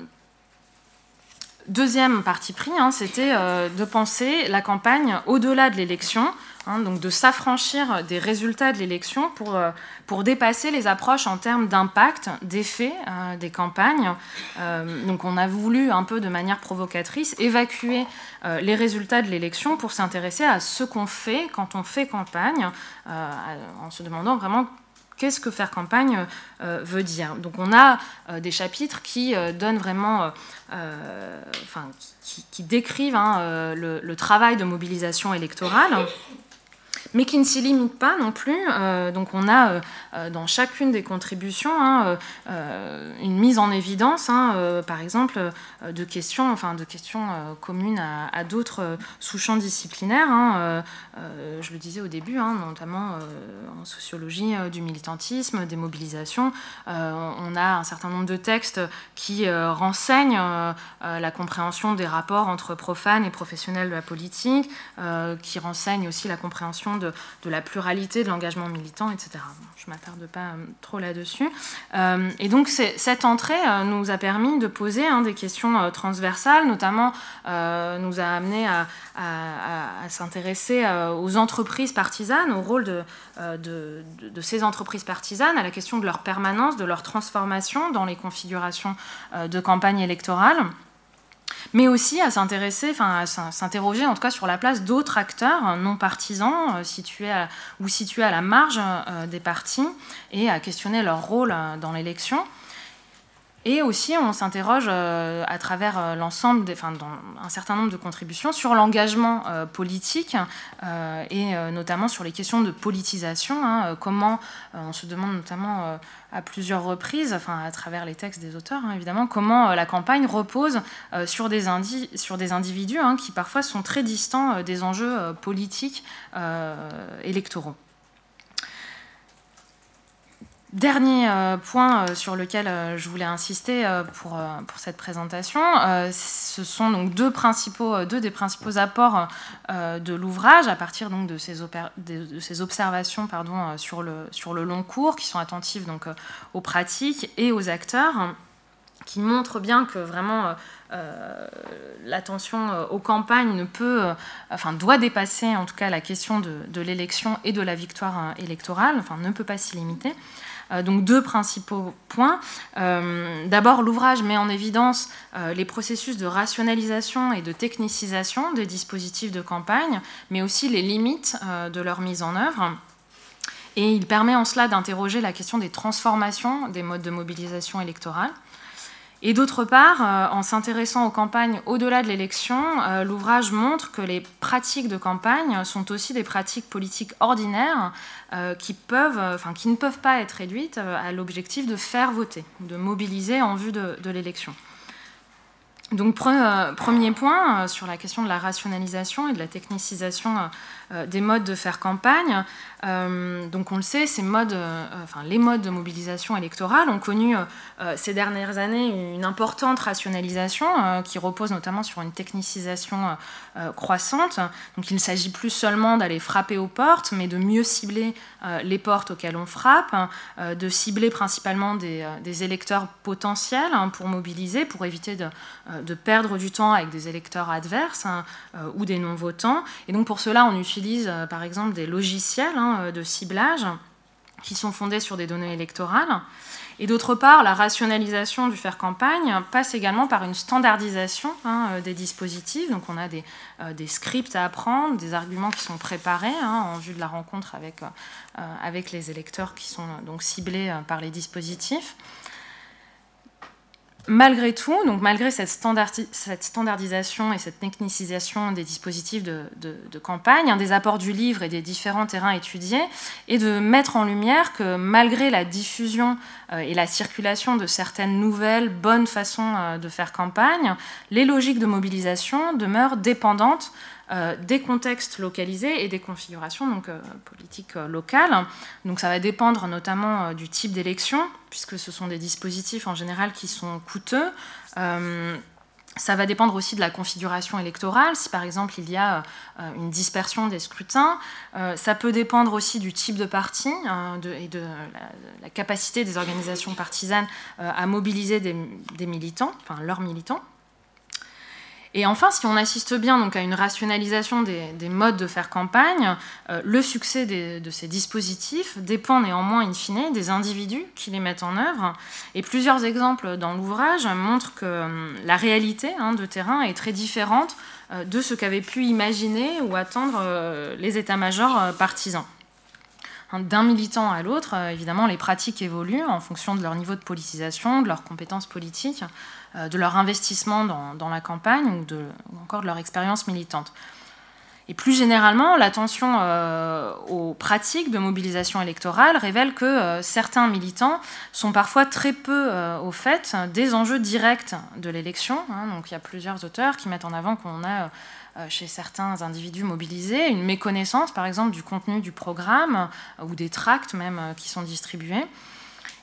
deuxième parti pris, hein, c'était euh, de penser la campagne au-delà de l'élection, hein, donc de s'affranchir des résultats de l'élection pour, euh, pour dépasser les approches en termes d'impact, d'effet des campagnes. donc on a voulu un peu de manière provocatrice évacuer les résultats de l'élection pour s'intéresser à ce qu'on fait quand on fait campagne, en se demandant vraiment qu'est-ce que faire campagne euh, veut dire. Donc on a euh, des chapitres qui euh, donnent vraiment, qui, décrivent hein, le, travail de mobilisation électorale mais qui ne s'y limite pas non plus. Euh, donc on a euh, euh, dans chacune des contributions hein, une mise en évidence, hein, par exemple, de questions, enfin, de questions communes à, d'autres sous-champs disciplinaires. Hein, je le disais au début, notamment en sociologie du militantisme, des mobilisations. on a un certain nombre de textes qui renseignent la compréhension des rapports entre profanes et professionnels de la politique, qui renseignent aussi la compréhension de, la pluralité de l'engagement militant, etc. je ne m'attarde pas euh, trop là-dessus. Euh, et donc cette entrée euh, nous a permis de poser hein, des questions transversales, notamment nous a amené à, s'intéresser aux entreprises partisanes, au rôle de, de, ces entreprises partisanes, à la question de leur permanence, de leur transformation dans les configurations de campagne électorale mais aussi à s'intéresser, enfin à s'interroger en tout cas sur la place d'autres acteurs non partisans euh, situés ou situés à la marge euh, des partis et à questionner leur rôle euh, dans l'élection. Et aussi, on s'interroge euh, à travers euh, l'ensemble, enfin, dans un certain nombre de contributions, sur l'engagement euh, politique et notamment sur les questions de politisation. Hein, comment, on se demande notamment à plusieurs reprises, enfin, à travers les textes des auteurs, hein, évidemment, comment la campagne repose sur, des sur des individus hein, qui parfois sont très distants des enjeux politiques électoraux. Dernier euh, point euh, sur lequel euh, je voulais insister pour, pour cette présentation, ce sont donc deux, des principaux apports de l'ouvrage à partir donc de ces, de ces observations pardon, sur, le, sur le long cours qui sont attentives donc, aux pratiques et aux acteurs qui montrent bien que vraiment l'attention aux campagnes ne peut, enfin doit dépasser en tout cas la question de, de l'élection et de la victoire électorale, enfin ne peut pas s'y limiter. Euh, donc deux principaux points. Euh, d'abord, l'ouvrage met en évidence euh, les processus de rationalisation et de technicisation des dispositifs de campagne, mais aussi les limites de leur mise en œuvre. Et il permet en cela d'interroger la question des transformations des modes de mobilisation électorale. Et d'autre part, euh, en s'intéressant aux campagnes au-delà de l'élection, euh, l'ouvrage montre que les pratiques de campagne sont aussi des pratiques politiques ordinaires euh, qui, peuvent, enfin, qui ne peuvent pas être réduites à l'objectif de faire voter, de mobiliser en vue de, de l'élection. Donc premier point sur la question de la rationalisation et de la technicisation des modes de faire campagne. Euh, donc on le sait, ces modes, euh, enfin, les modes de mobilisation électorale ont connu euh, ces dernières années une importante rationalisation qui repose notamment sur une technicisation croissante. Donc il ne s'agit plus seulement d'aller frapper aux portes, mais de mieux cibler les portes auxquelles on frappe, de cibler principalement des, électeurs potentiels hein, pour mobiliser, pour éviter de, perdre du temps avec des électeurs adverses hein, ou des non-votants. Et donc pour cela, on utilise par exemple des logiciels. Hein, euh, de ciblage qui sont fondés sur des données électorales. Et d'autre part, la rationalisation du faire campagne passe également par une standardisation hein, euh, des dispositifs. Donc on a des, euh, des, scripts à apprendre, des arguments qui sont préparés hein, en vue de la rencontre avec, avec les électeurs qui sont donc ciblés par les dispositifs. Malgré tout, donc malgré cette, standardisation et cette technicisation des dispositifs de, campagne, des apports du livre et des différents terrains étudiés est de mettre en lumière que malgré la diffusion euh, et la circulation de certaines nouvelles bonnes façons euh, de faire campagne, les logiques de mobilisation demeurent dépendantes euh, des contextes localisés et des configurations donc, euh, politiques euh, locales. Donc ça va dépendre notamment du type d'élection, puisque ce sont des dispositifs en général qui sont coûteux. ça va dépendre aussi de la configuration électorale, si par exemple il y a une dispersion des scrutins. ça peut dépendre aussi du type de parti et de la, capacité des organisations partisanes à mobiliser des militants, enfin leurs militants. Et enfin, si on assiste bien donc, à une rationalisation des, modes de faire campagne, euh, le succès de ces dispositifs dépend néanmoins, in fine, des individus qui les mettent en œuvre. Et plusieurs exemples dans l'ouvrage montrent que hum, la réalité hein, de terrain est très différente euh, de ce qu'avaient pu imaginer ou attendre euh, les états-majors partisans. Hein, d'un militant à l'autre, évidemment, les pratiques évoluent en fonction de leur niveau de politisation, de leurs compétences politiques. Euh, de leur investissement dans, la campagne ou, encore de leur expérience militante. Et plus généralement, l'attention euh, aux pratiques de mobilisation électorale révèle que euh, certains militants sont parfois très peu au fait des enjeux directs de l'élection. Hein. donc il y a plusieurs auteurs qui mettent en avant qu'on a chez certains individus mobilisés une méconnaissance, par exemple, du contenu du programme ou des tracts même qui sont distribués.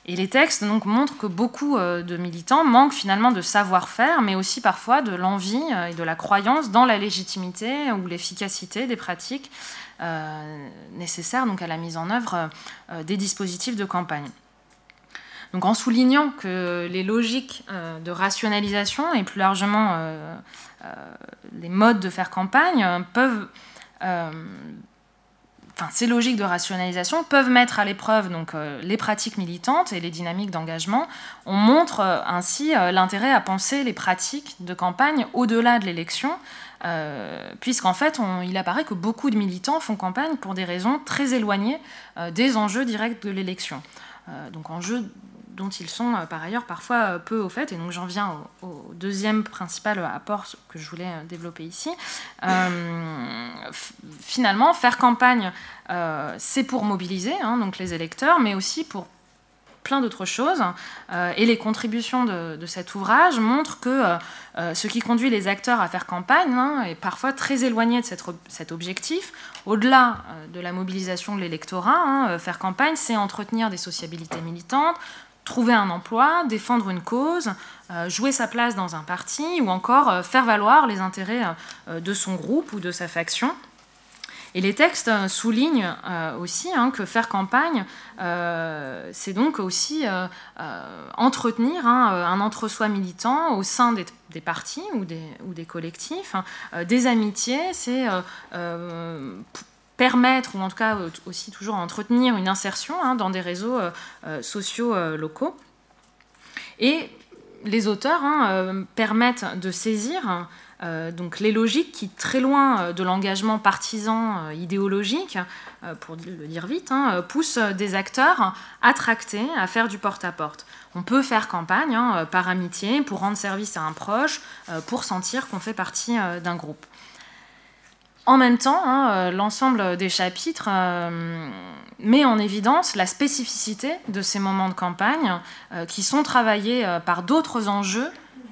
Et les textes montrent que beaucoup euh, de militants manquent finalement de savoir-faire, mais aussi parfois de l'envie euh, et de la croyance dans la légitimité ou l'efficacité des pratiques euh, nécessaires à la mise en œuvre des dispositifs de campagne. Donc, en soulignant que les logiques de rationalisation et plus largement les modes de faire campagne peuvent ces logiques de rationalisation peuvent mettre à l'épreuve donc euh, les pratiques militantes et les dynamiques d'engagement. On montre euh, ainsi euh, l'intérêt à penser les pratiques de campagne au-delà de l'élection, puisqu'en fait, il apparaît que beaucoup de militants font campagne pour des raisons très éloignées des enjeux directs de l'élection. donc enjeux dont ils sont par ailleurs parfois peu au fait. Et donc j'en viens au, deuxième principal apport que je voulais développer ici. finalement, faire campagne, c'est pour mobiliser hein, donc les électeurs, mais aussi pour plein d'autres choses. Euh, et les contributions de, cet ouvrage montrent que euh, euh, ce qui conduit les acteurs à faire campagne hein, est parfois très éloigné de cet objectif. Au-delà de la mobilisation de l'électorat, hein, faire campagne, c'est entretenir des sociabilités militantes, trouver un emploi, défendre une cause, jouer sa place dans un parti ou encore faire valoir les intérêts de son groupe ou de sa faction. Et les textes euh, soulignent euh, aussi hein, que faire campagne, euh, c'est donc aussi entretenir hein, un entre-soi militant au sein des, partis ou des, collectifs, des amitiés, c'est permettre, ou en tout cas aussi toujours entretenir une insertion dans des réseaux sociaux locaux. Et les auteurs permettent de saisir euh, donc les logiques qui, très loin euh, de l'engagement partisan euh, idéologique, pour le dire vite, hein, poussent des acteurs à tracter, à faire du porte-à-porte. On peut faire campagne hein, par amitié, pour rendre service à un proche, pour sentir qu'on fait partie d'un groupe. En même temps, hein, l'ensemble des chapitres met en évidence la spécificité de ces moments de campagne qui sont travaillés par d'autres enjeux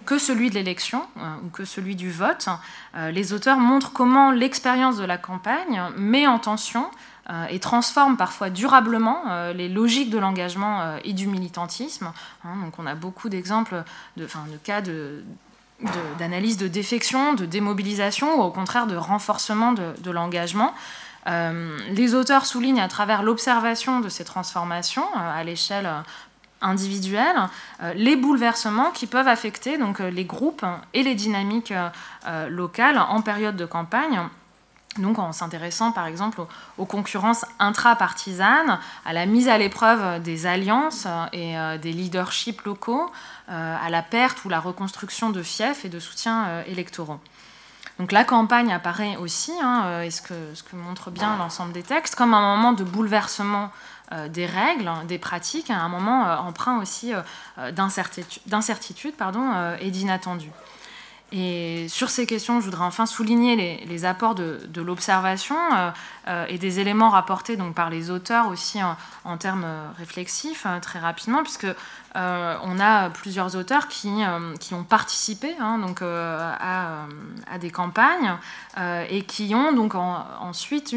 que celui de l'élection euh, ou que celui du vote. Euh, les auteurs montrent comment l'expérience de la campagne met en tension euh, et transforme parfois durablement les logiques de l'engagement et du militantisme. Hein. on a beaucoup d'exemples de, de cas de, d'analyse de, défection, de démobilisation ou au contraire de renforcement de, l'engagement. les auteurs soulignent à travers l'observation de ces transformations à l'échelle euh, les bouleversements qui peuvent affecter donc, euh, les groupes et les dynamiques euh, locales en période de campagne. Donc en s'intéressant par exemple aux, concurrences intra-partisanes, à la mise à l'épreuve des alliances et des leaderships locaux, à la perte ou la reconstruction de fiefs et de soutiens électoraux. Donc la campagne apparaît aussi, hein, et ce que, ce montre bien l'ensemble des textes, comme un moment de bouleversement euh, des règles, hein, des pratiques, un moment euh, emprunt aussi euh, d'incertitude et d'inattendu. Et sur ces questions, je voudrais enfin souligner les, apports de, l'observation et des éléments rapportés donc, par les auteurs aussi en, termes réflexifs, très rapidement, puisque on a plusieurs auteurs qui, qui ont participé hein, donc, à, des campagnes et qui ont donc ensuite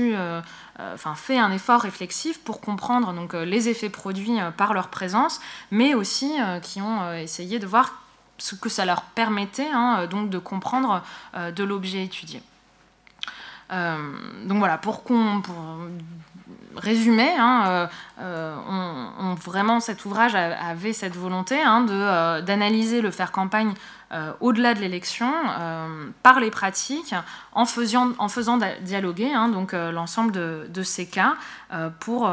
euh, fait un effort réflexif pour comprendre donc, euh, les effets produits euh, par leur présence, mais aussi qui ont essayé de voir ce que ça leur permettait hein, donc de comprendre de l'objet étudié. donc voilà, pour, résumer, hein, vraiment cet ouvrage avait cette volonté hein, d'analyser le faire campagne euh, au-delà de l'élection, euh, par les pratiques, en faisant, dialoguer hein, donc euh, l'ensemble de, ces cas pour,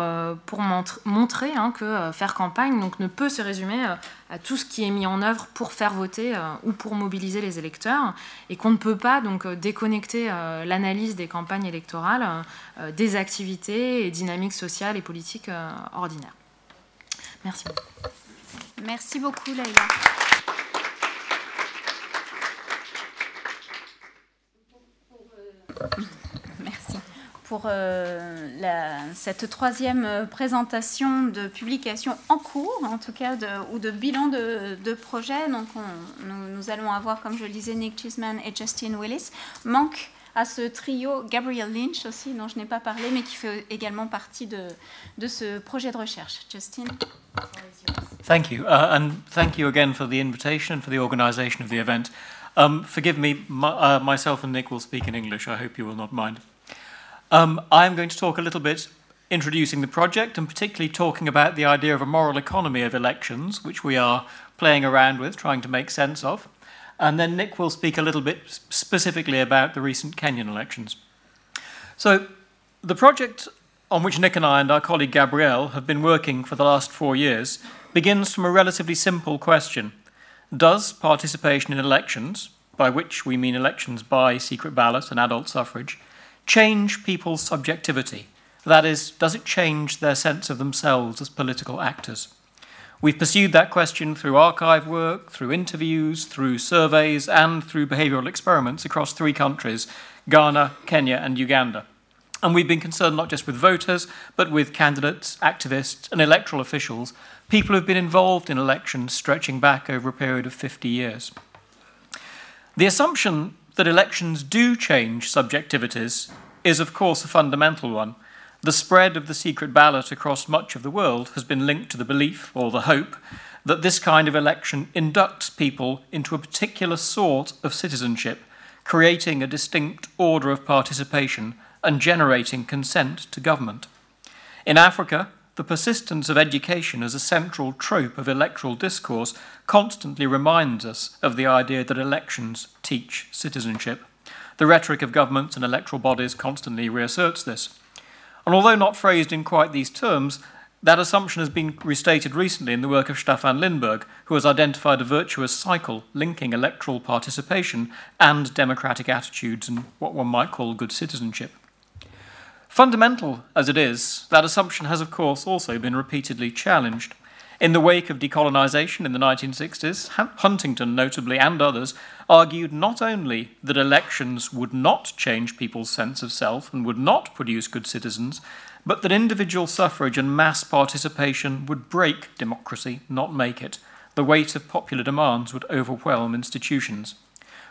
montrer hein, que faire campagne ne peut se résumer à tout ce qui est mis en œuvre pour faire voter ou pour mobiliser les électeurs, et qu'on ne peut pas donc déconnecter l'analyse des campagnes électorales des activités et dynamiques sociales et politiques ordinaires. Merci. Merci beaucoup, Laïla. Merci pour euh, cette troisième euh, présentation de publication en cours, en tout cas, ou de bilan de, projet. Donc, nous, allons avoir, comme je le disais, Nick Chisman et Justin Willis. Manque à ce trio Gabriel Lynch aussi, dont je n'ai pas parlé, mais qui fait également partie de, ce projet de recherche. Justin? Thank you. Uh, and thank you again for the invitation and for the organization of the event. Um, forgive me, my, uh, myself and Nick will speak in English. I hope you will not mind. Um, I'm going to talk a little bit introducing the project and particularly talking about the idea of a moral economy of elections, which we are playing around with, trying to make sense of. And then Nick will speak a little bit specifically about the recent Kenyan elections. So, the project on which Nick and I and our colleague Gabrielle have been working for the last four years begins from a relatively simple question does participation in elections, by which we mean elections by secret ballot and adult suffrage, change people's subjectivity? That is, does it change their sense of themselves as political actors? We've pursued that question through archive work, through interviews, through surveys, and through behavioural experiments across three countries Ghana, Kenya, and Uganda. And we've been concerned not just with voters, but with candidates, activists, and electoral officials, people who've been involved in elections stretching back over a period of 50 years. The assumption that elections do change subjectivities is, of course, a fundamental one. The spread of the secret ballot across much of the world has been linked to the belief or the hope that this kind of election inducts people into a particular sort of citizenship, creating a distinct order of participation and generating consent to government. In Africa, the persistence of education as a central trope of electoral discourse constantly reminds us of the idea that elections teach citizenship. The rhetoric of governments and electoral bodies constantly reasserts this. And although not phrased in quite these terms, that assumption has been restated recently in the work of Staffan Lindberg, who has identified a virtuous cycle linking electoral participation and democratic attitudes and what one might call good citizenship. Fundamental as it is, that assumption has, of course, also been repeatedly challenged. In the wake of decolonisation in the 1960s, Huntington, notably, and others, argued not only that elections would not change people's sense of self and would not produce good citizens, but that individual suffrage and mass participation would break democracy, not make it. The weight of popular demands would overwhelm institutions.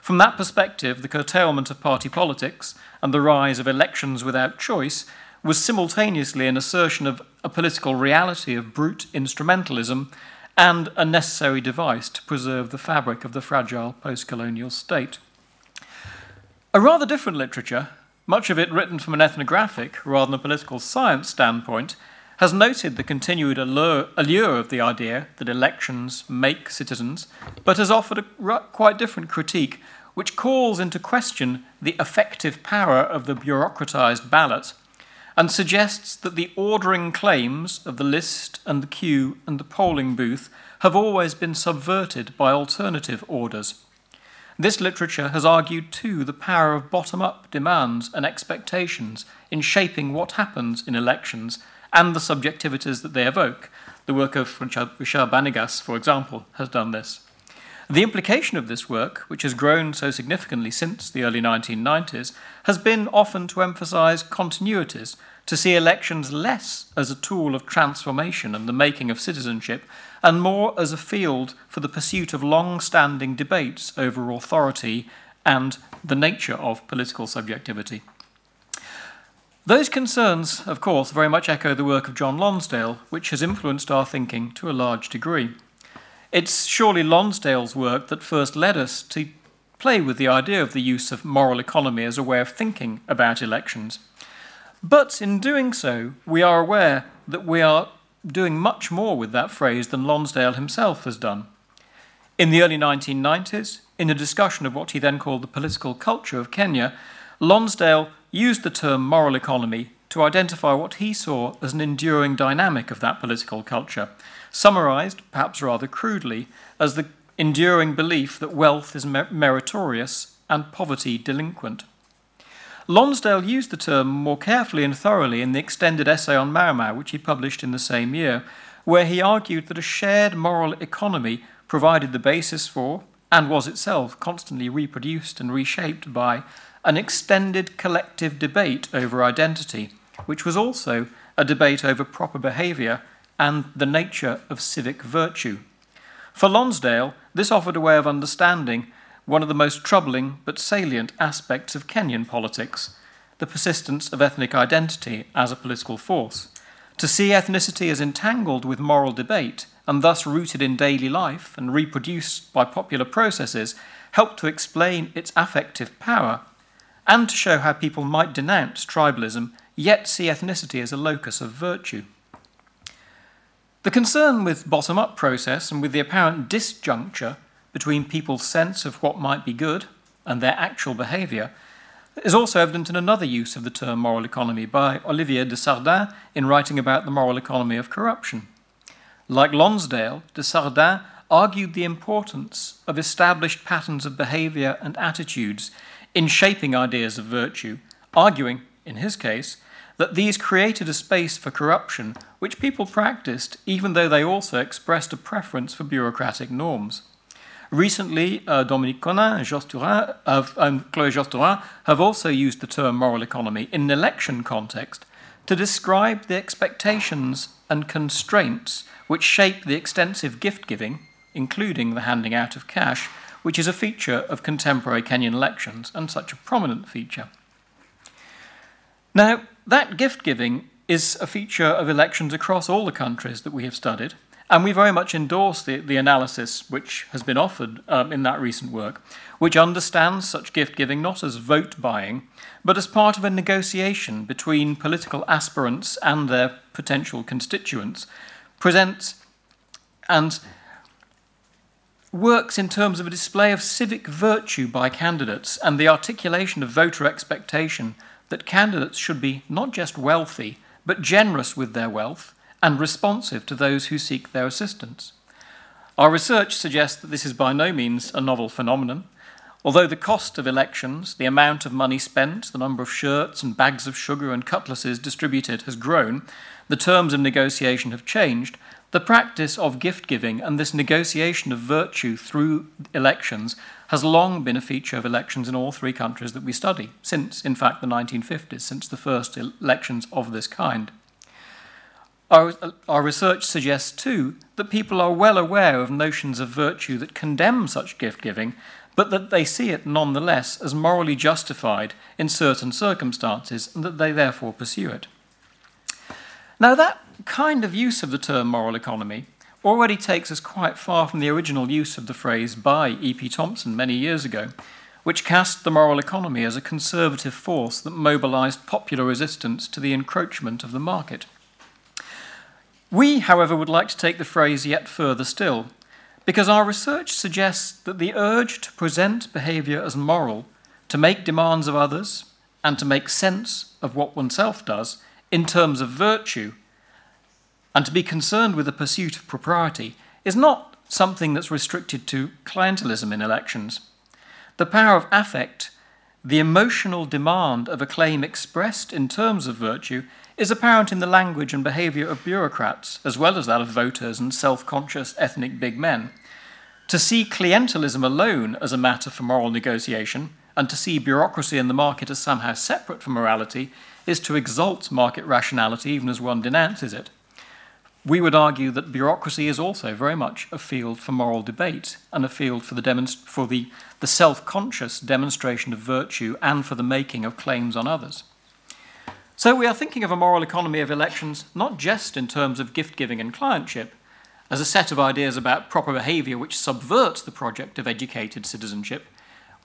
From that perspective, the curtailment of party politics and the rise of elections without choice was simultaneously an assertion of a political reality of brute instrumentalism and a necessary device to preserve the fabric of the fragile post colonial state. A rather different literature, much of it written from an ethnographic rather than a political science standpoint, has noted the continued allure, allure, of the idea that elections make citizens, but has offered a quite different critique, which calls into question the effective power of the bureaucratized ballot and suggests that the ordering claims of the list and the queue and the polling booth have always been subverted by alternative orders. This literature has argued too the power of bottom up demands and expectations in shaping what happens in elections and the subjectivities that they evoke. The work of Richard Banegas, for example, has done this. The implication of this work, which has grown so significantly since the early 1990s, has been often to emphasize continuities, to see elections less as a tool of transformation and the making of citizenship, and more as a field for the pursuit of long standing debates over authority and the nature of political subjectivity. Those concerns, of course, very much echo the work of John Lonsdale, which has influenced our thinking to a large degree. It's surely Lonsdale's work that first led us to play with the idea of the use of moral economy as a way of thinking about elections. But in doing so, we are aware that we are doing much more with that phrase than Lonsdale himself has done. In the early 1990s, in a discussion of what he then called the political culture of Kenya, Lonsdale used the term moral economy to identify what he saw as an enduring dynamic of that political culture, summarized, perhaps rather crudely, as the enduring belief that wealth is mer- meritorious and poverty delinquent. Lonsdale used the term more carefully and thoroughly in the extended essay on Mau which he published in the same year, where he argued that a shared moral economy provided the basis for, and was itself constantly reproduced and reshaped by, an extended collective debate over identity, which was also a debate over proper behaviour and the nature of civic virtue. For Lonsdale, this offered a way of understanding one of the most troubling but salient aspects of Kenyan politics the persistence of ethnic identity as a political force. To see ethnicity as entangled with moral debate and thus rooted in daily life and reproduced by popular processes helped to explain its affective power and to show how people might denounce tribalism yet see ethnicity as a locus of virtue. The concern with bottom up process and with the apparent disjuncture between people's sense of what might be good and their actual behaviour is also evident in another use of the term moral economy by Olivier de Sardin in writing about the moral economy of corruption. Like Lonsdale, de Sardin argued the importance of established patterns of behaviour and attitudes in shaping ideas of virtue, arguing, in his case, that these created a space for corruption which people practiced even though they also expressed a preference for bureaucratic norms. Recently, uh, Dominique Conin and, Josturin have, and Chloé Josturin have also used the term moral economy in an election context to describe the expectations and constraints which shape the extensive gift giving, including the handing out of cash, which is a feature of contemporary Kenyan elections and such a prominent feature. Now, that gift giving is a feature of elections across all the countries that we have studied, and we very much endorse the, the analysis which has been offered um, in that recent work, which understands such gift giving not as vote buying, but as part of a negotiation between political aspirants and their potential constituents, presents and works in terms of a display of civic virtue by candidates and the articulation of voter expectation that candidates should be not just wealthy, but generous with their wealth and responsive to those who seek their assistance. Our research suggests that this is by no means a novel phenomenon. Although the cost of elections, the amount of money spent, the number of shirts and bags of sugar and cutlasses distributed has grown, the terms of negotiation have changed, the practice of gift giving and this negotiation of virtue through elections has long been a feature of elections in all three countries that we study, since, in fact, the 1950s, since the first elections of this kind. Our, our research suggests, too, that people are well aware of notions of virtue that condemn such gift giving, but that they see it nonetheless as morally justified in certain circumstances and that they therefore pursue it. Now, that kind of use of the term moral economy already takes us quite far from the original use of the phrase by E.P. Thompson many years ago, which cast the moral economy as a conservative force that mobilized popular resistance to the encroachment of the market. We, however, would like to take the phrase yet further still, because our research suggests that the urge to present behavior as moral, to make demands of others, and to make sense of what oneself does in terms of virtue, and to be concerned with the pursuit of propriety, is not something that's restricted to clientelism in elections. The power of affect, the emotional demand of a claim expressed in terms of virtue, is apparent in the language and behaviour of bureaucrats, as well as that of voters and self conscious ethnic big men. To see clientelism alone as a matter for moral negotiation, and to see bureaucracy and the market as somehow separate from morality, is to exalt market rationality even as one denounces it. We would argue that bureaucracy is also very much a field for moral debate and a field for the, for the, the self conscious demonstration of virtue and for the making of claims on others. So we are thinking of a moral economy of elections not just in terms of gift giving and clientship, as a set of ideas about proper behaviour which subverts the project of educated citizenship.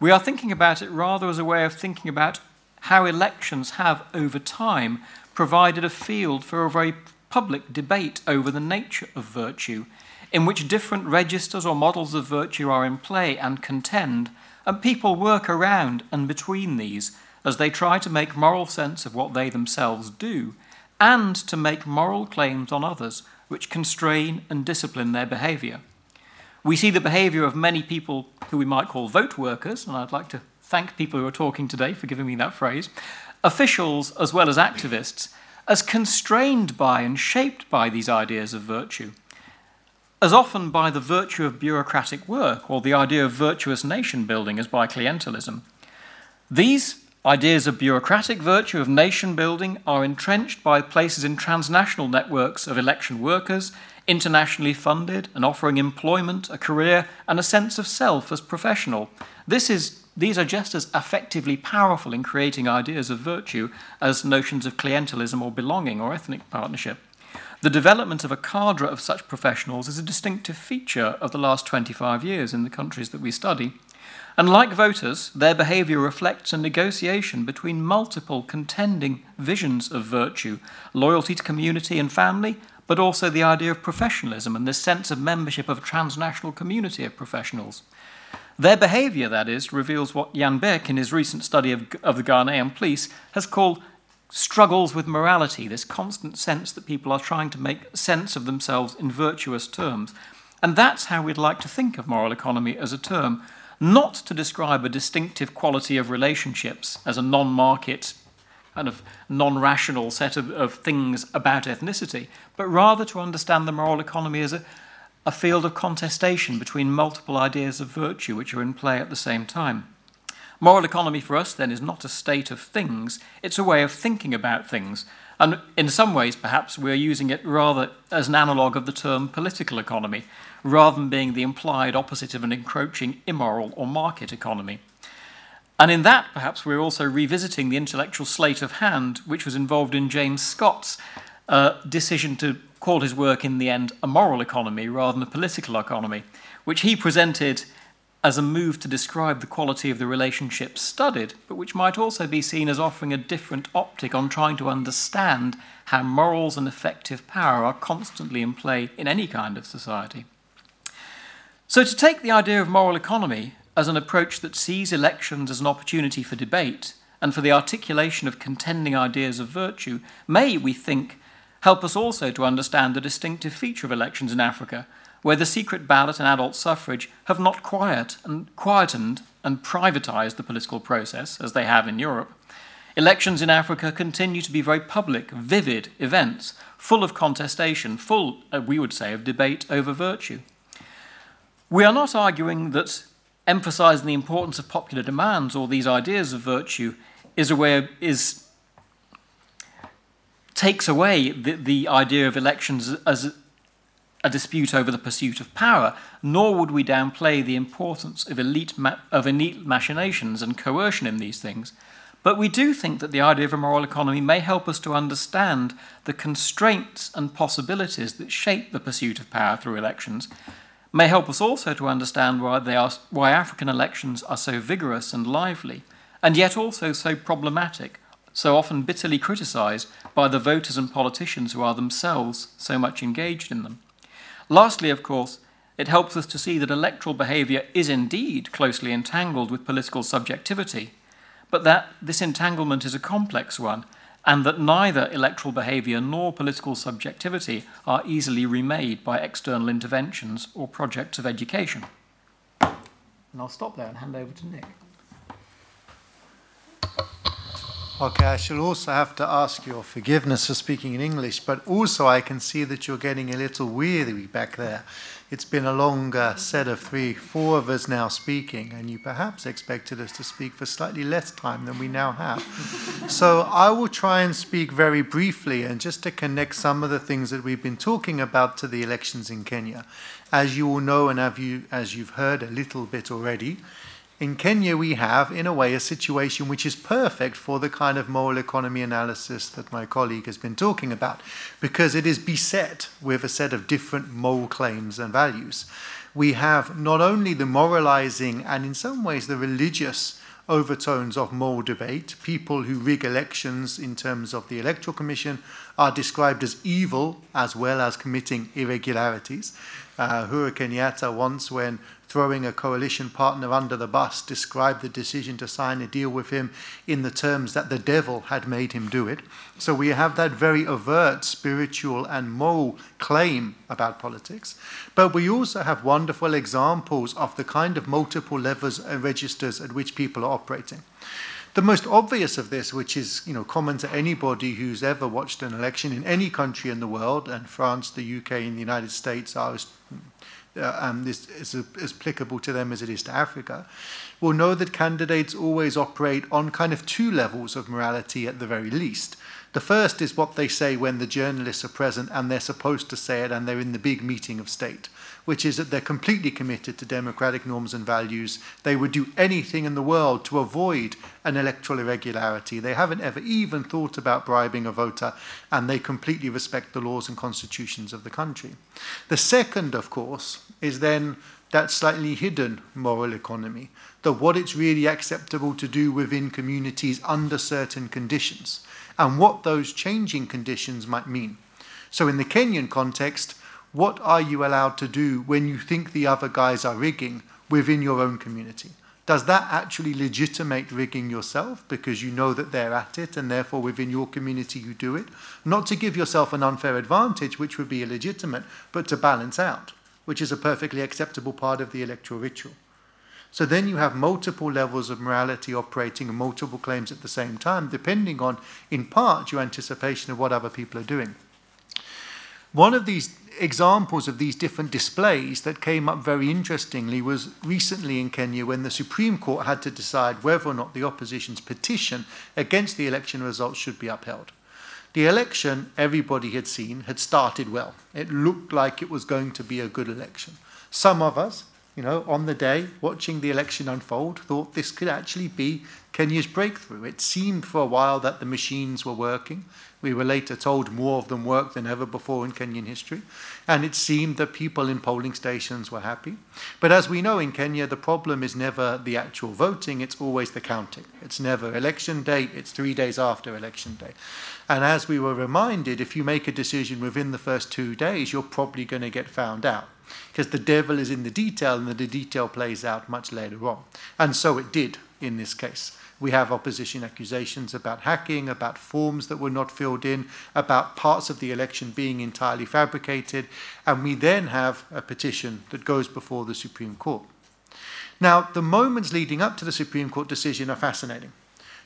We are thinking about it rather as a way of thinking about how elections have, over time, provided a field for a very public debate over the nature of virtue, in which different registers or models of virtue are in play and contend, and people work around and between these as they try to make moral sense of what they themselves do and to make moral claims on others which constrain and discipline their behaviour. We see the behaviour of many people who we might call vote workers, and I'd like to thank people who are talking today for giving me that phrase, officials as well as activists, as constrained by and shaped by these ideas of virtue, as often by the virtue of bureaucratic work or the idea of virtuous nation building as by clientelism. These Ideas of bureaucratic virtue, of nation building, are entrenched by places in transnational networks of election workers, internationally funded and offering employment, a career, and a sense of self as professional. This is, these are just as effectively powerful in creating ideas of virtue as notions of clientelism or belonging or ethnic partnership. The development of a cadre of such professionals is a distinctive feature of the last 25 years in the countries that we study. And like voters, their behaviour reflects a negotiation between multiple contending visions of virtue loyalty to community and family, but also the idea of professionalism and this sense of membership of a transnational community of professionals. Their behaviour, that is, reveals what Jan Beck, in his recent study of, of the Ghanaian police, has called struggles with morality, this constant sense that people are trying to make sense of themselves in virtuous terms. And that's how we'd like to think of moral economy as a term not to describe a distinctive quality of relationships as a non market kind of non rational set of, of things about ethnicity, but rather to understand the moral economy as a, a field of contestation between multiple ideas of virtue which are in play at the same time. Moral economy for us, then, is not a state of things, it's a way of thinking about things. And in some ways, perhaps, we're using it rather as an analogue of the term political economy, rather than being the implied opposite of an encroaching immoral or market economy. And in that, perhaps, we're also revisiting the intellectual slate of hand which was involved in James Scott's uh, decision to call his work in the end a moral economy rather than a political economy, which he presented as a move to describe the quality of the relationships studied, but which might also be seen as offering a different optic on trying to understand how morals and effective power are constantly in play in any kind of society. So, to take the idea of moral economy as an approach that sees elections as an opportunity for debate and for the articulation of contending ideas of virtue may, we think, help us also to understand the distinctive feature of elections in Africa where the secret ballot and adult suffrage have not quiet and quietened and privatized the political process as they have in Europe. Elections in Africa continue to be very public, vivid events, full of contestation, full, uh, we would say, of debate over virtue. We are not arguing that emphasizing the importance of popular demands or these ideas of virtue is a way of, is takes away the, the idea of elections as a dispute over the pursuit of power, nor would we downplay the importance of elite, of elite machinations and coercion in these things. But we do think that the idea of a moral economy may help us to understand the constraints and possibilities that shape the pursuit of power through elections, may help us also to understand why, they are, why African elections are so vigorous and lively, and yet also so problematic, so often bitterly criticized by the voters and politicians who are themselves so much engaged in them. Lastly, of course, it helps us to see that electoral behaviour is indeed closely entangled with political subjectivity, but that this entanglement is a complex one, and that neither electoral behaviour nor political subjectivity are easily remade by external interventions or projects of education. And I'll stop there and hand over to Nick. Okay, I shall also have to ask your forgiveness for speaking in English, but also I can see that you're getting a little weary back there. It's been a long uh, set of three, four of us now speaking, and you perhaps expected us to speak for slightly less time than we now have. *laughs* so I will try and speak very briefly and just to connect some of the things that we've been talking about to the elections in Kenya. As you all know, and have you, as you've heard a little bit already, in Kenya, we have, in a way, a situation which is perfect for the kind of moral economy analysis that my colleague has been talking about, because it is beset with a set of different moral claims and values. We have not only the moralizing and, in some ways, the religious overtones of moral debate. People who rig elections in terms of the Electoral Commission are described as evil as well as committing irregularities. Uh, Kenyatta once, when throwing a coalition partner under the bus, described the decision to sign a deal with him in the terms that the devil had made him do it. So we have that very overt spiritual and moral claim about politics. But we also have wonderful examples of the kind of multiple levers and registers at which people are operating. The most obvious of this, which is you know, common to anybody who's ever watched an election in any country in the world, and France, the UK, and the United States are uh, um, is, is applicable to them as it is to Africa, will know that candidates always operate on kind of two levels of morality at the very least. The first is what they say when the journalists are present and they're supposed to say it and they're in the big meeting of state, which is that they're completely committed to democratic norms and values. They would do anything in the world to avoid an electoral irregularity. They haven't ever even thought about bribing a voter, and they completely respect the laws and constitutions of the country. The second, of course, is then that slightly hidden moral economy, that what it's really acceptable to do within communities under certain conditions, and what those changing conditions might mean. So in the Kenyan context, what are you allowed to do when you think the other guys are rigging within your own community? Does that actually legitimate rigging yourself because you know that they're at it and therefore within your community you do it? Not to give yourself an unfair advantage, which would be illegitimate, but to balance out, which is a perfectly acceptable part of the electoral ritual. So then you have multiple levels of morality operating and multiple claims at the same time, depending on, in part, your anticipation of what other people are doing. One of these examples of these different displays that came up very interestingly was recently in Kenya when the Supreme Court had to decide whether or not the opposition's petition against the election results should be upheld. The election, everybody had seen, had started well. It looked like it was going to be a good election. Some of us, you know, on the day, watching the election unfold, thought this could actually be Kenya's breakthrough. It seemed for a while that the machines were working. We were later told more of them worked than ever before in Kenyan history. And it seemed that people in polling stations were happy. But as we know in Kenya, the problem is never the actual voting, it's always the counting. It's never election day, it's three days after election day. And as we were reminded, if you make a decision within the first two days, you're probably going to get found out because the devil is in the detail and the detail plays out much later on. And so it did in this case. We have opposition accusations about hacking, about forms that were not filled in, about parts of the election being entirely fabricated, and we then have a petition that goes before the Supreme Court. Now, the moments leading up to the Supreme Court decision are fascinating.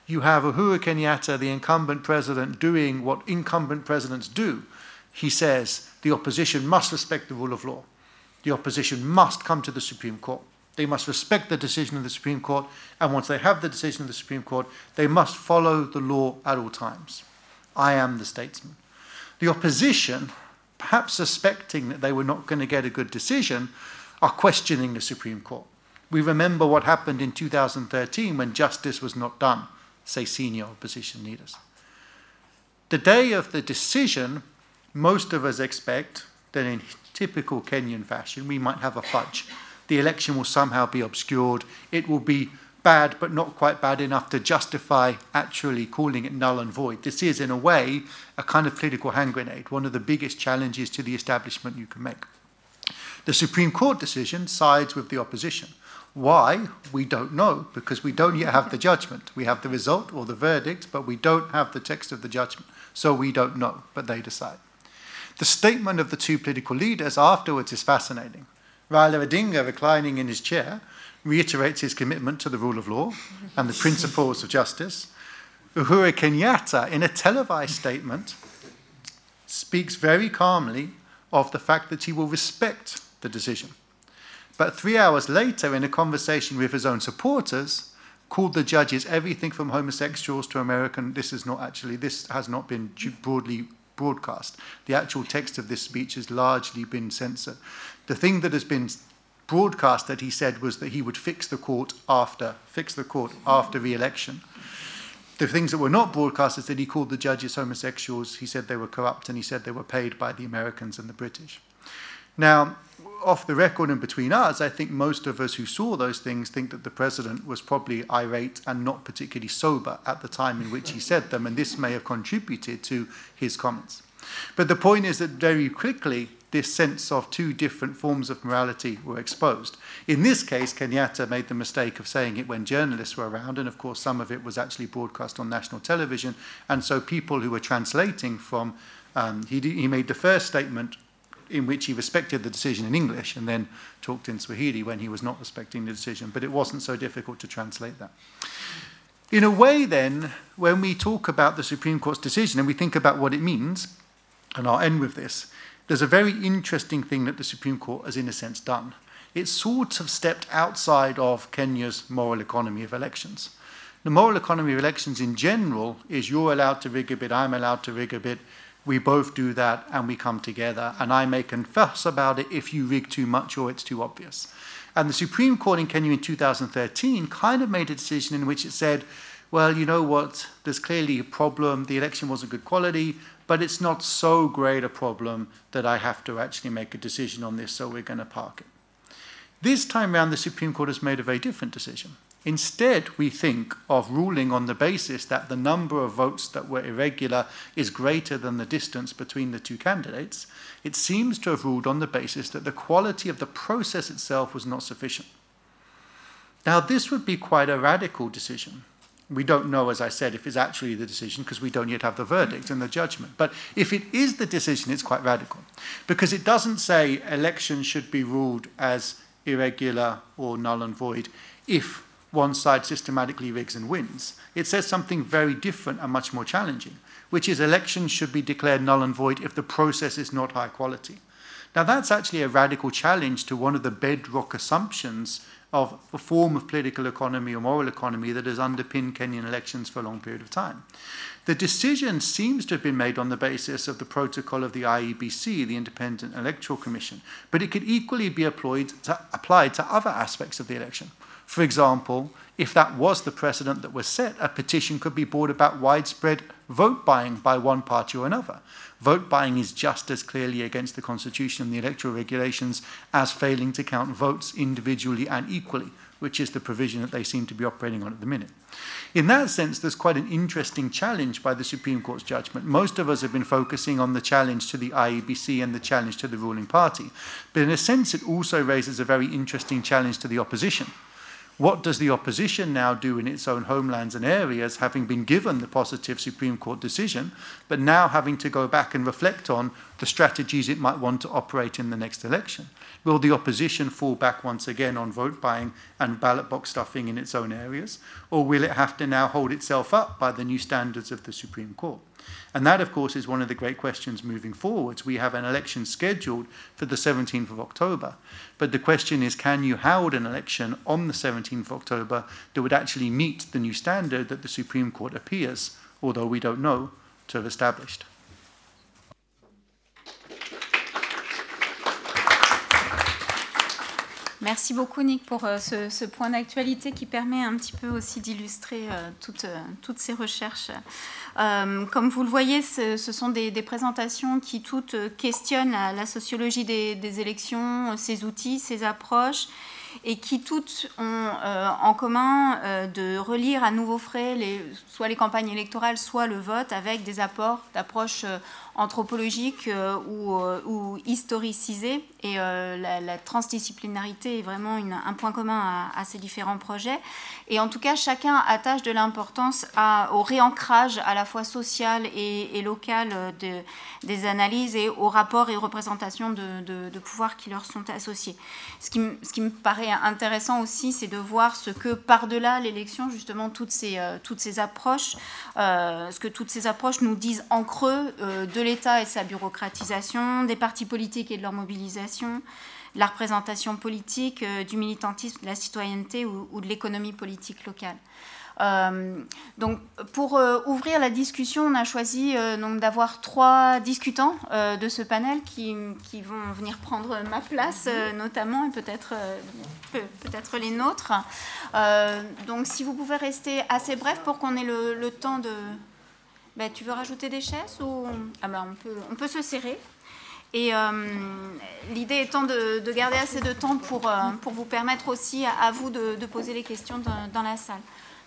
You have Uhuru Kenyatta, the incumbent president, doing what incumbent presidents do. He says the opposition must respect the rule of law the opposition must come to the Supreme Court. They must respect the decision of the Supreme Court, and once they have the decision of the Supreme Court, they must follow the law at all times. I am the statesman. The opposition, perhaps suspecting that they were not going to get a good decision, are questioning the Supreme Court. We remember what happened in 2013 when justice was not done, say senior opposition leaders. The day of the decision, most of us expect that in typical Kenyan fashion, we might have a fudge. The election will somehow be obscured. It will be bad, but not quite bad enough to justify actually calling it null and void. This is, in a way, a kind of political hand grenade, one of the biggest challenges to the establishment you can make. The Supreme Court decision sides with the opposition. Why? We don't know, because we don't yet have the judgment. We have the result or the verdict, but we don't have the text of the judgment. So we don't know, but they decide. The statement of the two political leaders afterwards is fascinating. Raila Odinga, reclining in his chair, reiterates his commitment to the rule of law and the principles of justice. Uhuru Kenyatta, in a televised statement, speaks very calmly of the fact that he will respect the decision. But three hours later, in a conversation with his own supporters, called the judges everything from homosexuals to American. This is not actually, this has not been broadly broadcast. The actual text of this speech has largely been censored. The thing that has been broadcast that he said was that he would fix the court after fix the court after re-election. The things that were not broadcast is that he called the judges homosexuals. He said they were corrupt, and he said they were paid by the Americans and the British. Now, off the record and between us, I think most of us who saw those things think that the president was probably irate and not particularly sober at the time in which he said them, and this may have contributed to his comments. But the point is that very quickly, this sense of two different forms of morality were exposed. In this case, Kenyatta made the mistake of saying it when journalists were around, and of course, some of it was actually broadcast on national television. And so, people who were translating from, um, he, he made the first statement in which he respected the decision in English and then talked in Swahili when he was not respecting the decision, but it wasn't so difficult to translate that. In a way, then, when we talk about the Supreme Court's decision and we think about what it means, and I'll end with this, there's a very interesting thing that the Supreme Court has, in a sense, done. It sort of stepped outside of Kenya's moral economy of elections. The moral economy of elections in general is you're allowed to rig a bit, I'm allowed to rig a bit, we both do that and we come together. And I may confess about it if you rig too much or it's too obvious. And the Supreme Court in Kenya in 2013 kind of made a decision in which it said, well, you know what, there's clearly a problem, the election wasn't good quality, but it's not so great a problem that I have to actually make a decision on this, so we're going to park it. This time around, the Supreme Court has made a very different decision. Instead, we think of ruling on the basis that the number of votes that were irregular is greater than the distance between the two candidates. It seems to have ruled on the basis that the quality of the process itself was not sufficient. Now, this would be quite a radical decision. We don't know, as I said, if it's actually the decision because we don't yet have the verdict and the judgment. But if it is the decision, it's quite radical because it doesn't say elections should be ruled as irregular or null and void if one side systematically rigs and wins. It says something very different and much more challenging, which is elections should be declared null and void if the process is not high quality. Now, that's actually a radical challenge to one of the bedrock assumptions of a form of political economy or moral economy that has underpinned Kenyan elections for a long period of time. The decision seems to have been made on the basis of the protocol of the IEBC, the Independent Electoral Commission, but it could equally be applied to, applied to other aspects of the election. For example, if that was the precedent that was set, a petition could be brought about widespread vote buying by one party or another. Vote buying is just as clearly against the Constitution and the electoral regulations as failing to count votes individually and equally, which is the provision that they seem to be operating on at the minute. In that sense, there's quite an interesting challenge by the Supreme Court's judgment. Most of us have been focusing on the challenge to the IEBC and the challenge to the ruling party. But in a sense, it also raises a very interesting challenge to the opposition what does the opposition now do in its own homelands and areas, having been given the positive Supreme Court decision, but now having to go back and reflect on the strategies it might want to operate in the next election? Will the opposition fall back once again on vote buying and ballot box stuffing in its own areas? Or will it have to now hold itself up by the new standards of the Supreme Court? And that, of course, is one of the great questions moving forwards. We have an election scheduled for the 17th of October. But the question is can you hold an election on the 17th of October that would actually meet the new standard that the Supreme Court appears, although we don't know, to have established? Merci beaucoup Nick pour euh, ce, point d'actualité qui permet un petit peu aussi d'illustrer euh, toutes, euh, toutes, ces recherches. Comme vous le voyez, ce, sont des, présentations qui toutes questionnent la, sociologie des, élections, ses outils, ses approches et qui toutes ont en commun de relire à nouveau frais les, soit les campagnes électorales, soit le vote avec des apports d'approches anthropologique euh, ou, euh, ou, historicisée. Et euh, la, transdisciplinarité est vraiment un point commun à, ces différents projets. Et en tout cas, chacun attache de l'importance au réancrage à la fois social et, local de, des analyses et aux rapports et représentations de, de, de pouvoir qui leur sont associés. Ce qui, ce qui me paraît intéressant aussi, c'est de voir ce que par-delà l'élection, justement, toutes ces, toutes ces approches, ce que toutes ces approches nous disent en creux euh, de l'État et sa bureaucratisation, des partis politiques et de leur mobilisation, de la représentation politique, euh, du militantisme, de la citoyenneté ou, ou de l'économie politique locale. Euh, donc, pour euh, ouvrir la discussion, on a choisi euh, donc d'avoir trois discutants de ce panel qui, qui, vont venir prendre ma place, euh, notamment, et peut-être peut, les nôtres. donc, si vous pouvez rester assez bref pour qu'on ait le, le, temps de. Ben, tu veux rajouter des chaises ou ah ben, on, peut, on peut se serrer. Et euh, l'idée étant de, de, garder assez de temps pour, euh, pour vous permettre aussi à, à vous de, de, poser les questions dans, dans la salle.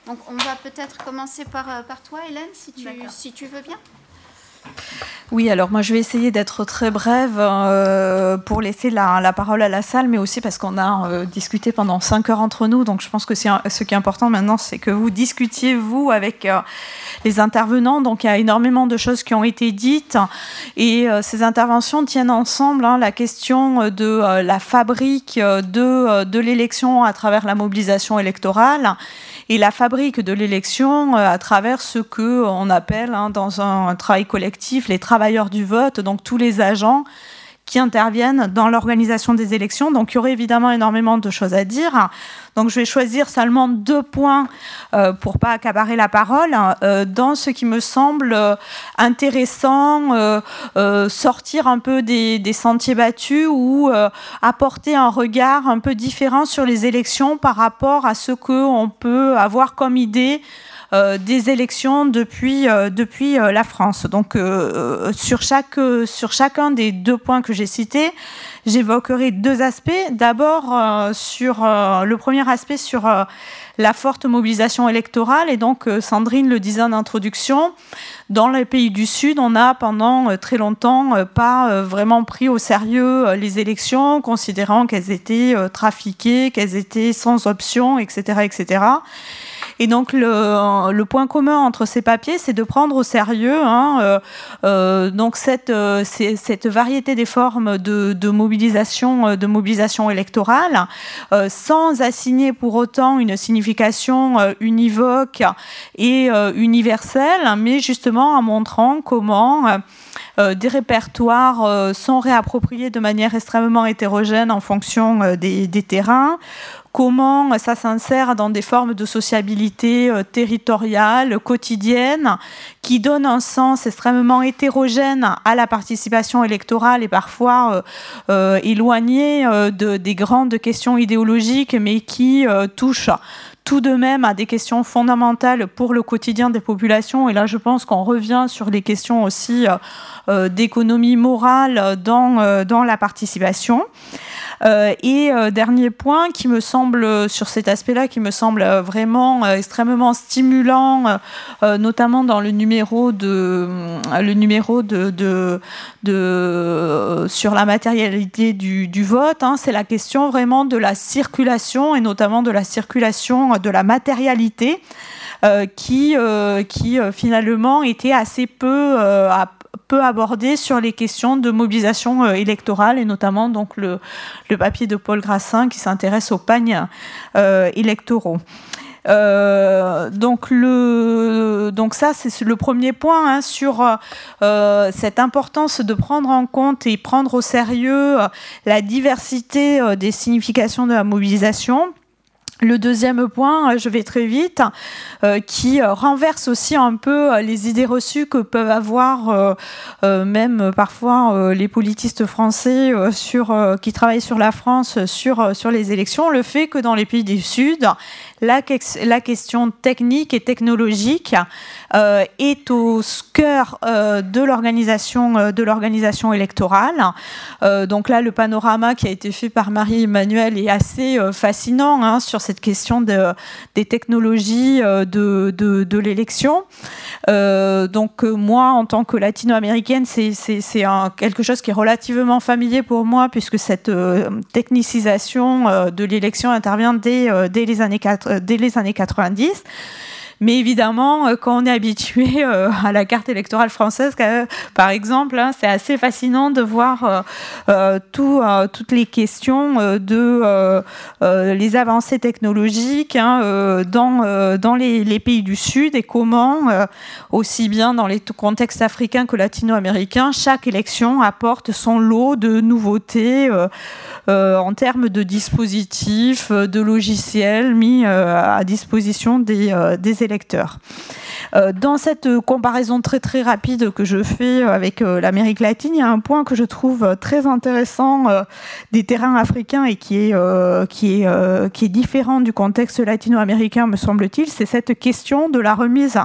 Donc on va peut-être commencer par, euh, par toi, Hélène, si tu, si tu veux bien. Oui, alors moi je vais essayer d'être très brève euh, pour laisser la, la, parole à la salle, mais aussi parce qu'on a euh, discuté pendant cinq heures entre nous. Donc je pense que ce qui est important maintenant, c'est que vous discutiez, vous, avec euh, les intervenants. Donc il y a énormément de choses qui ont été dites et ces interventions tiennent ensemble hein, la question de la fabrique de l'élection à travers la mobilisation électorale et la fabrique de l'élection euh, à travers ce que on appelle hein, dans un, un travail collectif les travailleurs du vote, donc tous les agents qui interviennent dans l'organisation des élections. Donc il y aurait évidemment énormément de choses à dire. Donc je vais choisir seulement deux points euh, pour pas accaparer la parole euh, dans ce qui me semble euh, intéressant, euh, sortir un peu des, sentiers battus ou apporter un regard un peu différent sur les élections par rapport à ce que on peut avoir comme idée des élections depuis, euh, depuis euh, la France. Donc euh, sur, chaque, sur chacun des deux points que j'ai cités, j'évoquerai deux aspects. D'abord euh, sur le premier aspect sur la forte mobilisation électorale et donc Sandrine le disait en introduction, dans les pays du Sud, on a pendant très longtemps pas vraiment pris au sérieux les élections, considérant qu'elles étaient trafiquées, qu'elles étaient sans option, etc., etc. Et donc le, point commun entre ces papiers, c'est de prendre au sérieux hein, donc cette, cette variété des formes de, mobilisation, de mobilisation électorale, sans assigner pour autant une signification univoque et universelle, mais justement en montrant comment euh, des répertoires euh, sont réappropriés de manière extrêmement hétérogène en fonction euh, des, terrains, comment ça s'insère dans des formes de sociabilité territoriale, quotidienne, qui donnent un sens extrêmement hétérogène à la participation électorale et parfois éloigné de, des grandes questions idéologiques, mais qui touchent tout de même à des questions fondamentales pour le quotidien des populations. Et là, je pense qu'on revient sur les questions aussi euh, euh, d'économie morale euh, dans la participation. Euh, et euh, dernier point qui me semble, sur cet aspect-là, qui me semble euh, vraiment extrêmement stimulant, notamment dans le numéro de, le numéro de, de, sur la matérialité du, du vote, hein, c'est la question vraiment de la circulation et notamment de la circulation de la matérialité. qui, qui finalement était assez peu, peu abordé sur les questions de mobilisation euh, électorale et notamment donc le, papier de Paul Grassin qui s'intéresse aux pagnes euh, électoraux. Euh, donc, le, donc ça, c'est le premier point hein, sur cette importance de prendre en compte et prendre au sérieux la diversité des significations de la mobilisation. Le deuxième point, euh, je vais très vite, euh, qui euh, renverse aussi un peu les idées reçues que peuvent avoir même parfois les politistes français qui travaillent sur la France sur, sur les élections, le fait que dans les pays du Sud, la, question technique et technologique euh, est au cœur euh, de l'organisation euh, de électorale. donc là, le panorama qui a été fait par Marie-Emmanuelle est assez fascinant hein, sur cette question de, des technologies de, de, l'élection. donc moi, en tant que latino-américaine, c'est quelque chose qui est relativement familier pour moi puisque cette technicisation de l'élection intervient dès, dès, les années 4, dès les années 90. Mais évidemment, euh, quand on est habitué euh, à la carte électorale française, par exemple, hein, c'est assez fascinant de voir euh, tout, toutes les questions de les avancées technologiques hein, dans, dans les, pays du Sud et comment, aussi bien dans les contextes africains que latino-américains, chaque élection apporte son lot de nouveautés en termes de dispositifs, de logiciels mis à disposition des, des électeurs euh, dans cette comparaison très très rapide que je fais avec euh, l'Amérique latine, il y a un point que je trouve très intéressant euh, des terrains africains et qui est, qui est, qui est différent du contexte latino-américain, me semble-t-il, c'est cette question de la remise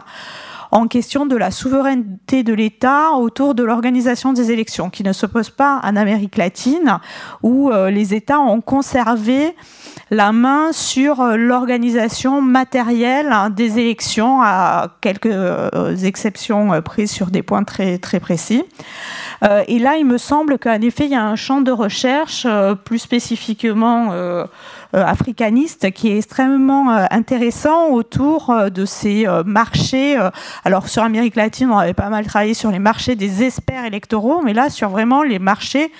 en question de la souveraineté de l'État autour de l'organisation des élections, qui ne se pose pas en Amérique latine, où les États ont conservé la main sur euh, l'organisation matérielle hein, des élections, à quelques euh, exceptions euh, prises sur des points très, précis. et là, il me semble qu'en effet, il y a un champ de recherche plus spécifiquement africaniste qui est extrêmement intéressant autour de ces marchés. Alors sur Amérique latine, on avait pas mal travaillé sur les marchés des experts électoraux, mais là sur vraiment les marchés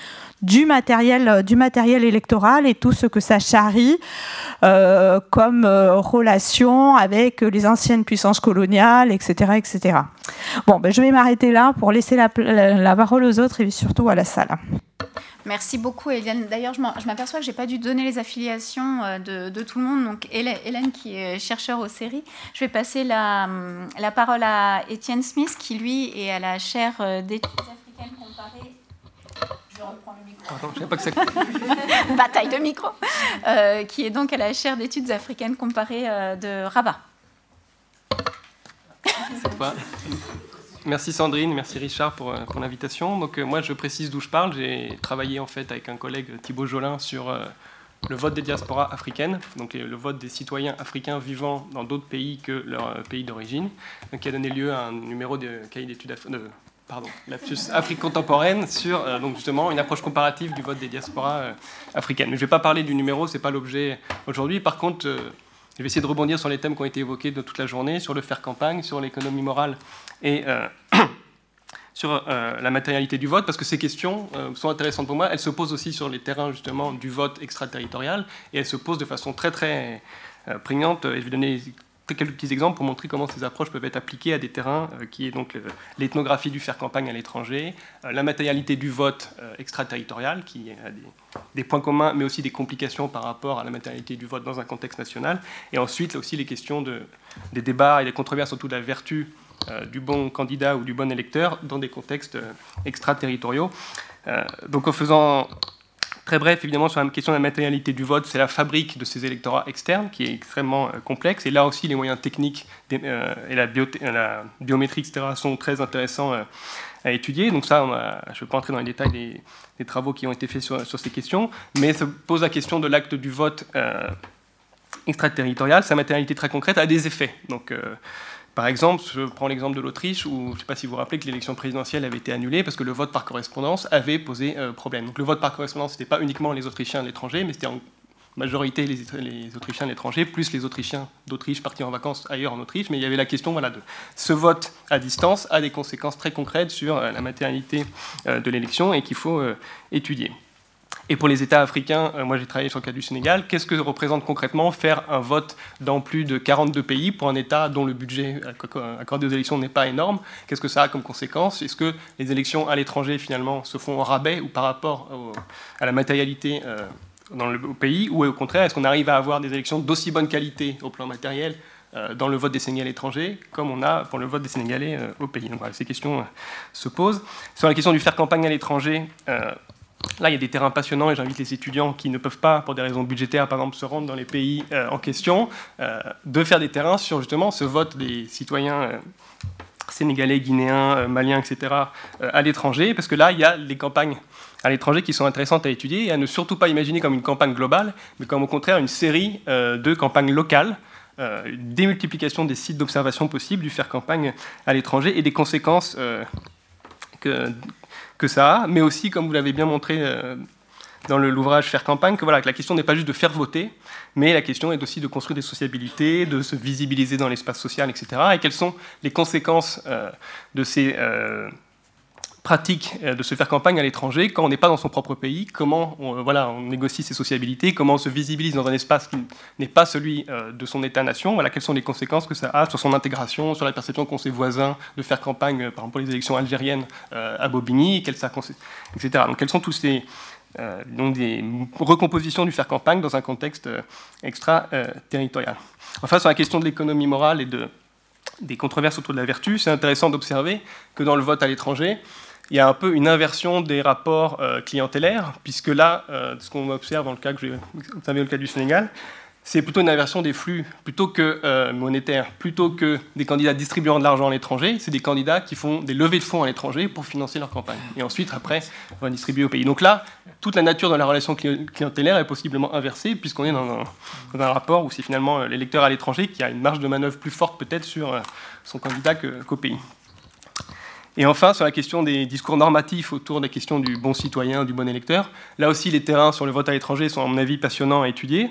du matériel, euh, du matériel électoral et tout ce que ça charrie euh, comme euh, relation avec les anciennes puissances coloniales, etc. etc. Bon, ben, je vais m'arrêter là pour laisser la, parole aux autres et surtout à la salle. Merci beaucoup, Hélène. D'ailleurs, je m'aperçois que je n'ai pas dû donner les affiliations de, tout le monde. Donc, Hélène, qui est chercheur aux séries, je vais passer la, parole à Étienne Smith, qui, lui, est à la chaire d'études africaines comparées le micro. pas que ça... *laughs* Bataille de micro. Euh, qui est donc à la chaire d'études africaines comparées euh, de Rabat. Merci Sandrine, merci Richard pour, euh, pour l'invitation. Donc moi je précise d'où je parle. J'ai travaillé en fait avec un collègue Thibaut Jolin sur le vote des diasporas africaines, donc le vote des citoyens africains vivant dans d'autres pays que leur pays d'origine, qui a donné lieu à un numéro de cahier d'études de pardon, Afrique contemporaine sur euh, donc justement une approche comparative du vote des diasporas euh, africaines. Je ne vais pas parler du numéro, ce n'est pas l'objet aujourd'hui. Par contre, euh, Je vais essayer de rebondir sur les thèmes qui ont été évoqués de toute la journée, sur le faire campagne, sur l'économie morale et *clears throat* sur la matérialité du vote, parce que ces questions sont intéressantes pour moi. Elles se posent aussi sur les terrains justement du vote extraterritorial, et elles se posent de façon très très prégnante. Je vais donner quelques petits exemples pour montrer comment ces approches peuvent être appliquées à des terrains euh, qui est donc l'ethnographie du faire campagne à l'étranger, euh, la matérialité du vote euh, extraterritorial, qui a des, points communs, mais aussi des complications par rapport à la matérialité du vote dans un contexte national, et ensuite aussi les questions de, des débats et des controverses autour de la vertu du bon candidat ou du bon électeur dans des contextes extraterritoriaux. donc en faisant Très bref, évidemment, sur la question de la matérialité du vote, c'est la fabrique de ces électorats externes qui est extrêmement euh, complexe. Et là aussi, les moyens techniques euh, et la, biométrie, etc., sont très intéressants euh, à étudier. Donc ça, je ne vais pas entrer dans les détails des, travaux qui ont été faits sur, ces questions, mais se pose la question de l'acte du vote extraterritorial. Sa matérialité très concrète a des effets. Donc par exemple, je prends l'exemple de l'Autriche, où je ne sais pas si vous vous rappelez que l'élection présidentielle avait été annulée parce que le vote par correspondance avait posé euh, problème. Donc le vote par correspondance, ce n'était pas uniquement les Autrichiens à l'étranger, mais c'était en majorité les, Autrichiens à l'étranger, plus les Autrichiens d'Autriche partis en vacances ailleurs en Autriche. Mais il y avait la question voilà, de ce vote à distance a des conséquences très concrètes sur euh, la matérialité euh, de l'élection et qu'il faut étudier. Et pour les États africains, euh, moi j'ai travaillé sur le cas du Sénégal, qu'est-ce que représente concrètement faire un vote dans plus de 42 pays pour un État dont le budget accordé aux élections n'est pas énorme? Qu'est-ce que ça a comme conséquence? Est-ce que les élections à l'étranger finalement se font au rabais ou par rapport à la matérialité euh, au pays? Ou au contraire, est-ce qu'on arrive à avoir des élections d'aussi bonne qualité au plan matériel euh, dans le vote des Sénégalais étrangers, comme on a pour le vote des Sénégalais au pays? Donc voilà, ces questions se posent. Sur la question du faire campagne à l'étranger, Là, il y a des terrains passionnants et j'invite les étudiants qui ne peuvent pas, pour des raisons budgétaires, par exemple, se rendre dans les pays euh, en question, euh, de faire des terrains sur justement ce vote des citoyens euh, sénégalais, guinéens, maliens, etc., à l'étranger, parce que là, il y a des campagnes à l'étranger qui sont intéressantes à étudier et à ne surtout pas imaginer comme une campagne globale, mais comme au contraire une série de campagnes locales. une démultiplication des sites d'observation possibles du faire campagne à l'étranger et des conséquences que, que ça a, mais aussi, comme vous l'avez bien montré euh, dans l'ouvrage Faire campagne, que, voilà, que la question n'est pas juste de faire voter, mais la question est aussi de construire des sociabilités, de se visibiliser dans l'espace social, etc. Et quelles sont les conséquences euh, de ces euh, pratique euh, de se faire campagne à l'étranger quand on n'est pas dans son propre pays, comment on, euh, voilà, on négocie ses sociabilités, comment on se visibilise dans un espace qui n'est pas celui euh, de son État-nation, voilà, quelles sont les conséquences que ça a sur son intégration, sur la perception qu'ont ses voisins de faire campagne, par exemple pour les élections algériennes à Bobigny, etc. Donc quelles sont tous ces... donc des recompositions du faire campagne dans un contexte extra-territorial. Enfin, sur la question de l'économie morale et de, des controverses autour de la vertu, c'est intéressant d'observer que dans le vote à l'étranger, il y a un peu une inversion des rapports euh, clientélaires, puisque là, euh, ce qu'on observe dans le cas cas du Sénégal, c'est plutôt une inversion des flux plutôt que euh, monétaires, plutôt que des candidats distribuant de l'argent à l'étranger, c'est des candidats qui font des levées de fonds à l'étranger pour financer leur campagne. Et ensuite, après, on va distribuer au pays. Donc là, toute la nature de la relation clientélaire est possiblement inversée, puisqu'on est dans un, rapport où c'est finalement l'électeur à l'étranger qui a une marge de manœuvre plus forte peut-être sur son candidat qu'au pays. Et enfin, sur la question des discours normatifs autour des questions du bon citoyen, du bon électeur, là aussi, les terrains sur le vote à l'étranger sont, à mon avis, passionnants à étudier,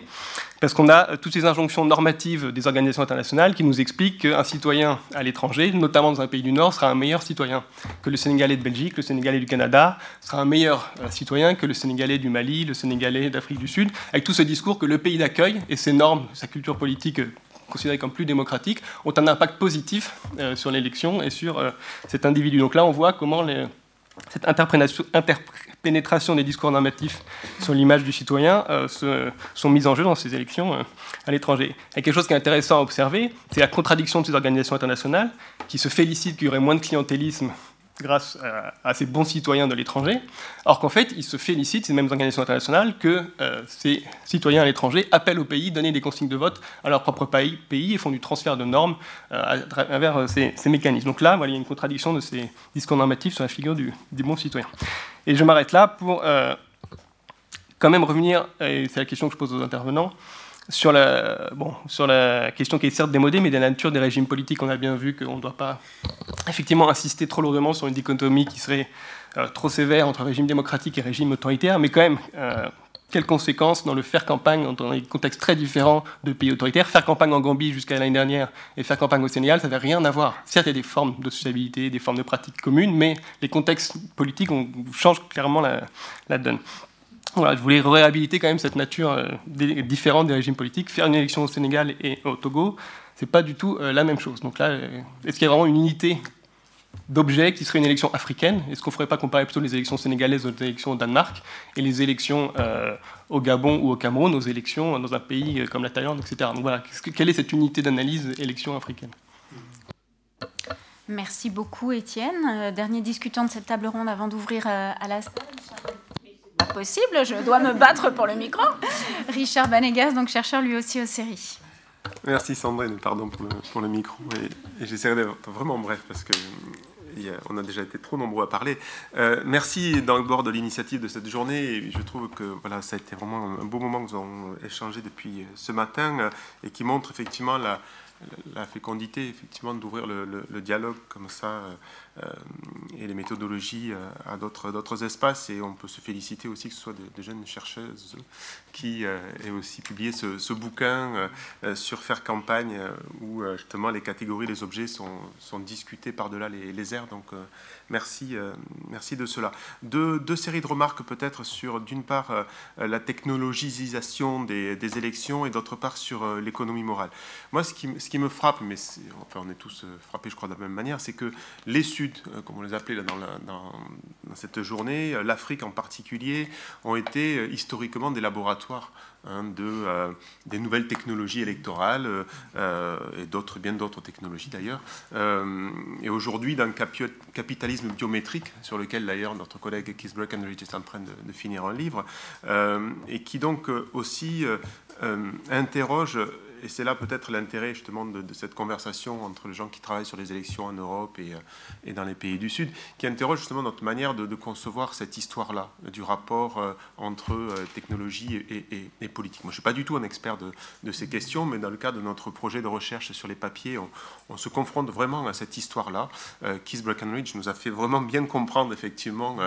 parce qu'on a euh, toutes ces injonctions normatives des organisations internationales qui nous expliquent qu'un citoyen à l'étranger, notamment dans un pays du Nord, sera un meilleur citoyen que le Sénégalais de Belgique, le Sénégalais du Canada, sera un meilleur euh, citoyen que le Sénégalais du Mali, le Sénégalais d'Afrique du Sud, avec tout ce discours que le pays d'accueil et ses normes, sa culture politique euh, considérés comme plus démocratiques, ont un impact positif euh, sur l'élection et sur euh, cet individu. Donc là, on voit comment cette interpénétration des discours normatifs sur l'image du citoyen euh, sont mises en jeu dans ces élections à l'étranger. Et quelque chose qui est intéressant à observer, c'est la contradiction de ces organisations internationales qui se félicitent qu'il y aurait moins de clientélisme grâce à, ces bons citoyens de l'étranger, or qu'en fait, ils se félicitent, ces mêmes organisations internationales, que euh, ces citoyens à l'étranger appellent au pays, donnent des consignes de vote à leur propre pays, pays et font du transfert de normes euh, à travers euh, ces, mécanismes. Donc là, il y a une contradiction de ces discours normatifs sur la figure du, du bon citoyen. Et je m'arrête là pour quand même revenir, et c'est la question que je pose aux intervenants, sur la, bon, sur la question qui est certes démodée, mais de la nature des régimes politiques, on a bien vu qu'on ne doit pas effectivement insister trop lourdement sur une dichotomie qui serait euh, trop sévère entre régime démocratique et régime autoritaire, mais quand même, euh, quelles conséquences dans le faire campagne dans des contextes très différents de pays autoritaires. Faire campagne en Gambie jusqu'à l'année dernière et faire campagne au Sénégal, ça n'avait rien à voir. Certes, il y a des formes de sociabilité, des formes de pratiques communes, mais les contextes politiques changent clairement la, donne. Je voulais réhabiliter quand même cette nature euh, différente des régimes politiques. Faire une élection au Sénégal et au Togo, c'est pas du tout euh, la même chose. Donc là, euh, est-ce qu'il y a vraiment une unité d'objets qui serait une élection africaine? Est-ce qu'on ne ferait pas comparer plutôt les élections sénégalaises aux élections au Danemark et les élections au Gabon ou au Cameroun aux élections dans un pays comme la Thaïlande, etc. Donc voilà, quelle est cette unité d'analyse élection africaine? Merci beaucoup Étienne. Dernier discutant de cette table ronde avant d'ouvrir à la salle. Pas possible, je dois me battre pour le micro. Richard Banegas, donc chercheur lui aussi aux séries. Merci Sandrine, pardon pour le, micro. Et, et j'essaierai d'être vraiment bref parce que on a déjà été trop nombreux à parler. Euh, merci d'abord de l'initiative de cette journée. je trouve que voilà, ça a été vraiment un beau moment que nous avons échangé depuis ce matin euh, et qui montre effectivement la, la fécondité effectivement d'ouvrir le, dialogue comme ça euh, euh, et les méthodologies euh, à d'autres espaces. Et on peut se féliciter aussi que ce soit des, jeunes chercheuses qui aient aussi publié ce, bouquin sur faire campagne, où justement les catégories, les objets sont, sont discutés par-delà les, les, airs. Donc merci, merci de cela. Deux, deux séries de remarques peut-être sur, d'une part, la technologisation des, élections et d'autre part sur l'économie morale. Moi, ce qui, me frappe, mais enfin on est tous frappés, je crois, de la même manière, c'est que les Sud euh, comme on les appelait dans, dans, cette journée, euh, l'Afrique en particulier, ont été euh, historiquement des laboratoires hein, de, des nouvelles technologies électorales et d'autres, bien d'autres technologies d'ailleurs. et aujourd'hui, le capitalisme biométrique, sur lequel d'ailleurs notre collègue Keith Breckenridge est en train de finir un livre, et qui donc aussi interroge et c'est là peut-être l'intérêt justement de, cette conversation entre les gens qui travaillent sur les élections en Europe et, euh, dans les pays du Sud, qui interroge justement notre manière de, concevoir cette histoire-là, du rapport euh, entre euh, technologie et, et, politique. Moi, je ne suis pas du tout un expert de, ces questions, mais dans le cadre de notre projet de recherche sur les papiers, on, se confronte vraiment à cette histoire-là. Keith Breckenridge nous a fait vraiment bien comprendre effectivement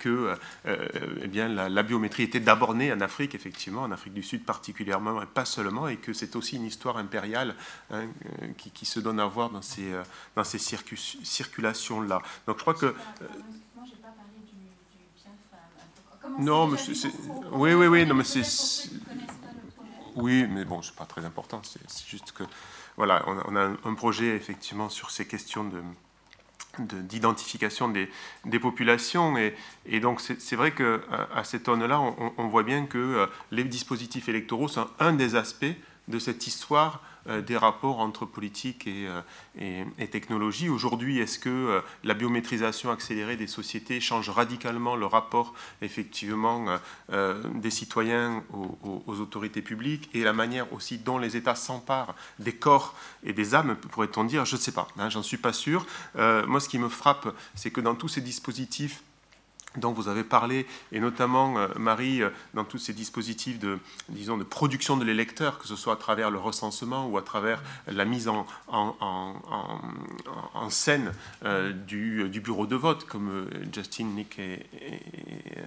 que eh bien, la, la, biométrie était d'abord née en Afrique, effectivement, en Afrique du Sud particulièrement, et pas seulement, et que c'est aussi une histoire impériale hein, euh, qui, se donne à voir dans ces, euh, dans ces circulations-là. Donc je crois que... Non, mais c'est... Oui, oui, oui, non, mais c'est... Oui, mais bon, c'est pas très important. C'est juste que, voilà, on a, un projet effectivement sur ces questions de d'identification des, des, populations. Et, et donc c'est vrai qu'à à cette aune-là, on, on, voit bien que euh, les dispositifs électoraux sont un des aspects de cette histoire euh, des rapports entre politique et, euh, technologie. Aujourd'hui, est-ce que euh, la biométrisation accélérée des sociétés change radicalement le rapport effectivement des citoyens aux, autorités publiques et la manière aussi dont les États s'emparent des corps et des âmes, pourrait-on dire? Je ne sais pas, hein, j'en suis pas sûr. moi, ce qui me frappe, c'est que dans tous ces dispositifs dont vous avez parlé, et notamment, euh, Marie, euh, dans tous ces dispositifs de, disons, de production de l'électeur, que ce soit à travers le recensement ou à travers la mise en, scène euh, du, bureau de vote, comme Justin, Nick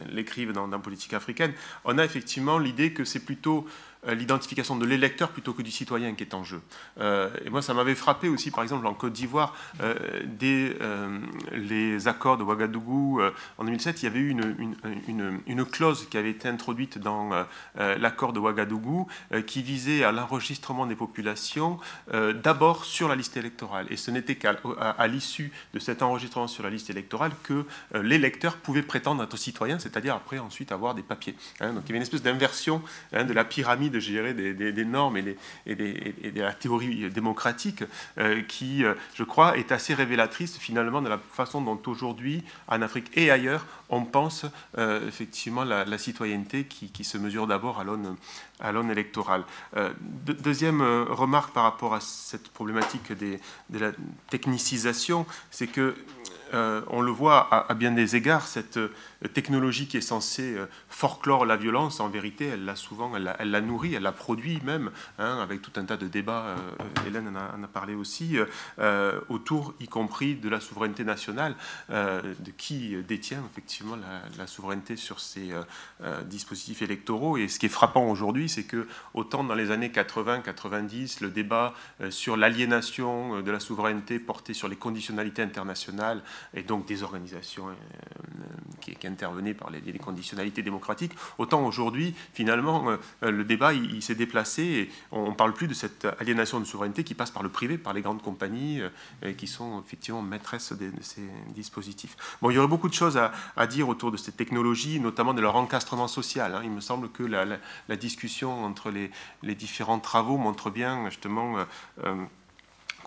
l'écrivent dans, dans Politique africaine, on a effectivement l'idée que c'est plutôt l'identification de l'électeur plutôt que du citoyen qui est en jeu. Euh, et moi, ça m'avait frappé aussi, par exemple, en Côte d'Ivoire, euh, dès les accords de Ouagadougou en 2007, il y avait eu une, une, clause qui avait été introduite dans l'accord de Ouagadougou qui visait à l'enregistrement des populations d'abord sur la liste électorale. Et ce n'était qu'à l'issue de cet enregistrement sur la liste électorale que l'électeur pouvait prétendre être citoyen, c'est-à-dire après ensuite avoir des papiers. Hein. donc il y avait une espèce d'inversion hein, de la pyramide gérer des, normes et, de la théorie démocratique euh, qui, euh, je crois, est assez révélatrice finalement de la façon dont aujourd'hui, en Afrique et ailleurs, on pense euh, effectivement la, citoyenneté qui, se mesure d'abord à l'aune à électorale. deuxième remarque par rapport à cette problématique de la technicisation, c'est que on le voit à, bien des égards, cette technologie qui est censée forclore la violence, en vérité, elle l'a souvent, elle la, nourrit, elle la produit même, hein, avec tout un tas de débats, Hélène en a, parlé aussi, autour, y compris de la souveraineté nationale, de qui détient effectivement la, souveraineté sur ces dispositifs électoraux. Et ce qui est frappant aujourd'hui, c'est que autant dans les années 80-90, le débat sur l'aliénation de la souveraineté porté sur les conditionnalités internationales et donc des organisations euh, qui, qui, intervenaient par les, conditionnalités démocratiques, autant aujourd'hui, finalement, euh, le débat il, s'est déplacé et on ne parle plus de cette aliénation de souveraineté qui passe par le privé, par les grandes compagnies euh, qui sont effectivement maîtresses de, ces dispositifs. Bon, il y aurait beaucoup de choses à, dire autour de ces technologies, notamment de leur encastrement social. Hein. Il me semble que la, discussion entre les, les, différents travaux montre bien justement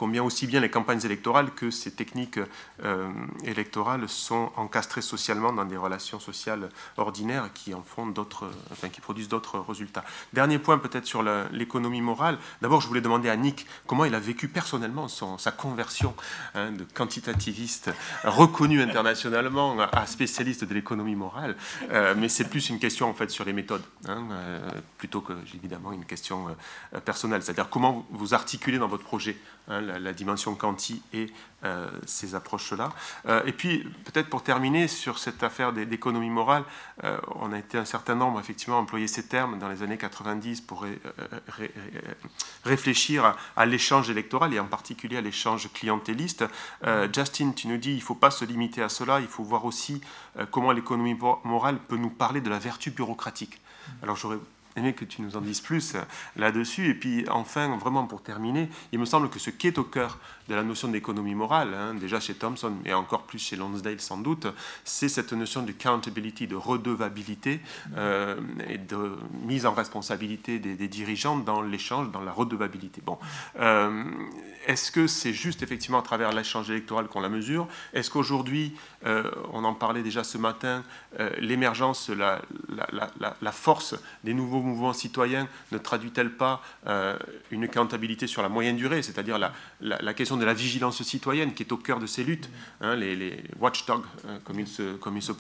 combien aussi bien les campagnes électorales que ces techniques euh, électorales sont encastrées socialement dans des relations sociales ordinaires qui en font d'autres, enfin, qui produisent d'autres résultats. Dernier point peut-être sur l'économie morale. D'abord, je voulais demander à Nick comment il a vécu personnellement son, sa conversion hein, de quantitativiste reconnu internationalement à spécialiste de l'économie morale. Euh, mais c'est plus une question en fait sur les méthodes, hein, euh, plutôt que évidemment une question personnelle. C'est-à-dire comment vous articulez dans votre projet Hein, la, dimension quanti et euh, ces approches-là. Euh, et puis, peut-être pour terminer sur cette affaire d'économie morale, euh, on a été un certain nombre, effectivement, à employer ces termes dans les années 90 pour réfléchir à, l'échange électoral et en particulier à l'échange clientéliste. Justin, tu nous dis, il ne faut pas se limiter à cela, il faut voir aussi comment l'économie morale peut nous parler de la vertu bureaucratique. Alors, j'aurais aimé que tu nous en dises plus euh, là-dessus. Et puis enfin, vraiment pour terminer, il me semble que ce qui est au cœur de la notion d'économie morale, hein, déjà chez Thomson, mais encore plus chez Lonsdale sans doute, c'est cette notion de accountability, de redevabilité euh, et de mise en responsabilité des, dirigeants dans l'échange, dans la redevabilité. Bon, euh, est-ce que c'est juste effectivement à travers l'échange électoral qu'on la mesure? Est-ce qu'aujourd'hui, on en parlait déjà ce matin, l'émergence, la, la, force des nouveaux mouvements citoyens ne traduit-elle pas une accountabilité sur la moyenne durée, c'est-à-dire la question de la vigilance citoyenne qui est au cœur de ces luttes, hein, les, watchdogs, hein, comme, ils se, comme ils se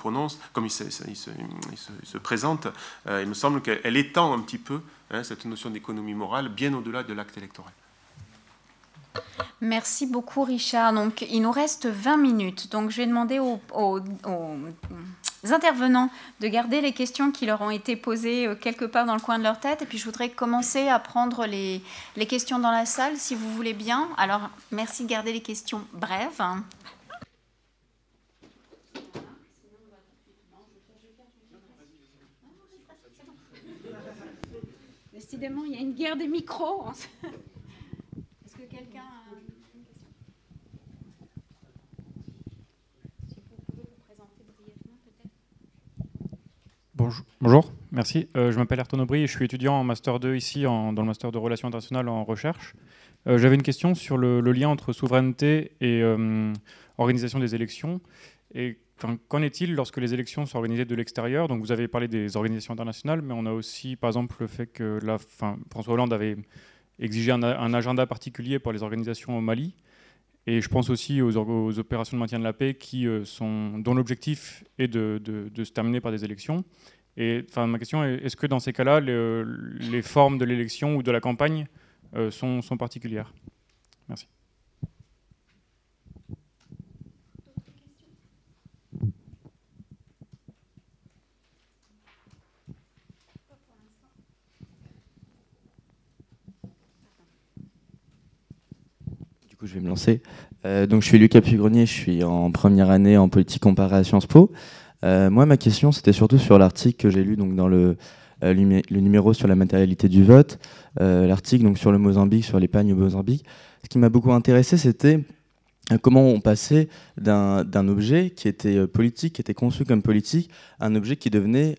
présentent, il me semble qu'elle étend un petit peu hein, cette notion d'économie morale bien au-delà de l'acte électoral. Merci beaucoup Richard. Donc il nous reste 20 minutes. Donc je vais demander aux intervenants de garder les questions qui leur ont été posées euh, quelque part dans le coin de leur tête. Et puis je voudrais commencer à prendre les, questions dans la salle, si vous voulez bien. Alors merci de garder les questions brèves. Décidément, il y a une guerre des micros. Est-ce que quelqu'un... Bonjour, merci. Euh, je m'appelle Ayrton Aubry et je suis étudiant en Master 2 ici, dans le Master de Relations internationales en recherche. Euh, j'avais une question sur le, lien entre souveraineté et euh, organisation des élections. Et qu'en est-il lorsque les élections sont organisées de l'extérieur? Donc vous avez parlé des organisations internationales, mais on a aussi par exemple le fait que François Hollande avait exigé un, agenda particulier pour les organisations au Mali. Et je pense aussi aux, opérations de maintien de la paix qui, sont, dont l'objectif est de, se terminer par des élections. Et ma question est est-ce que dans ces cas-là, les, formes de l'élection ou de la campagne euh, sont, particulières? Merci. Je vais me lancer. Euh, donc, je suis Lucas Pugrenier, je suis en première année en politique comparée à Sciences Po. Euh, moi, ma question, c'était surtout sur l'article que j'ai lu donc, dans le, euh, numéro sur la matérialité du vote, l'article donc, sur le Mozambique, sur l'épargne au Mozambique. Ce qui m'a beaucoup intéressé, c'était comment on passait d'un objet qui était politique, qui était conçu comme politique, à un objet qui devenait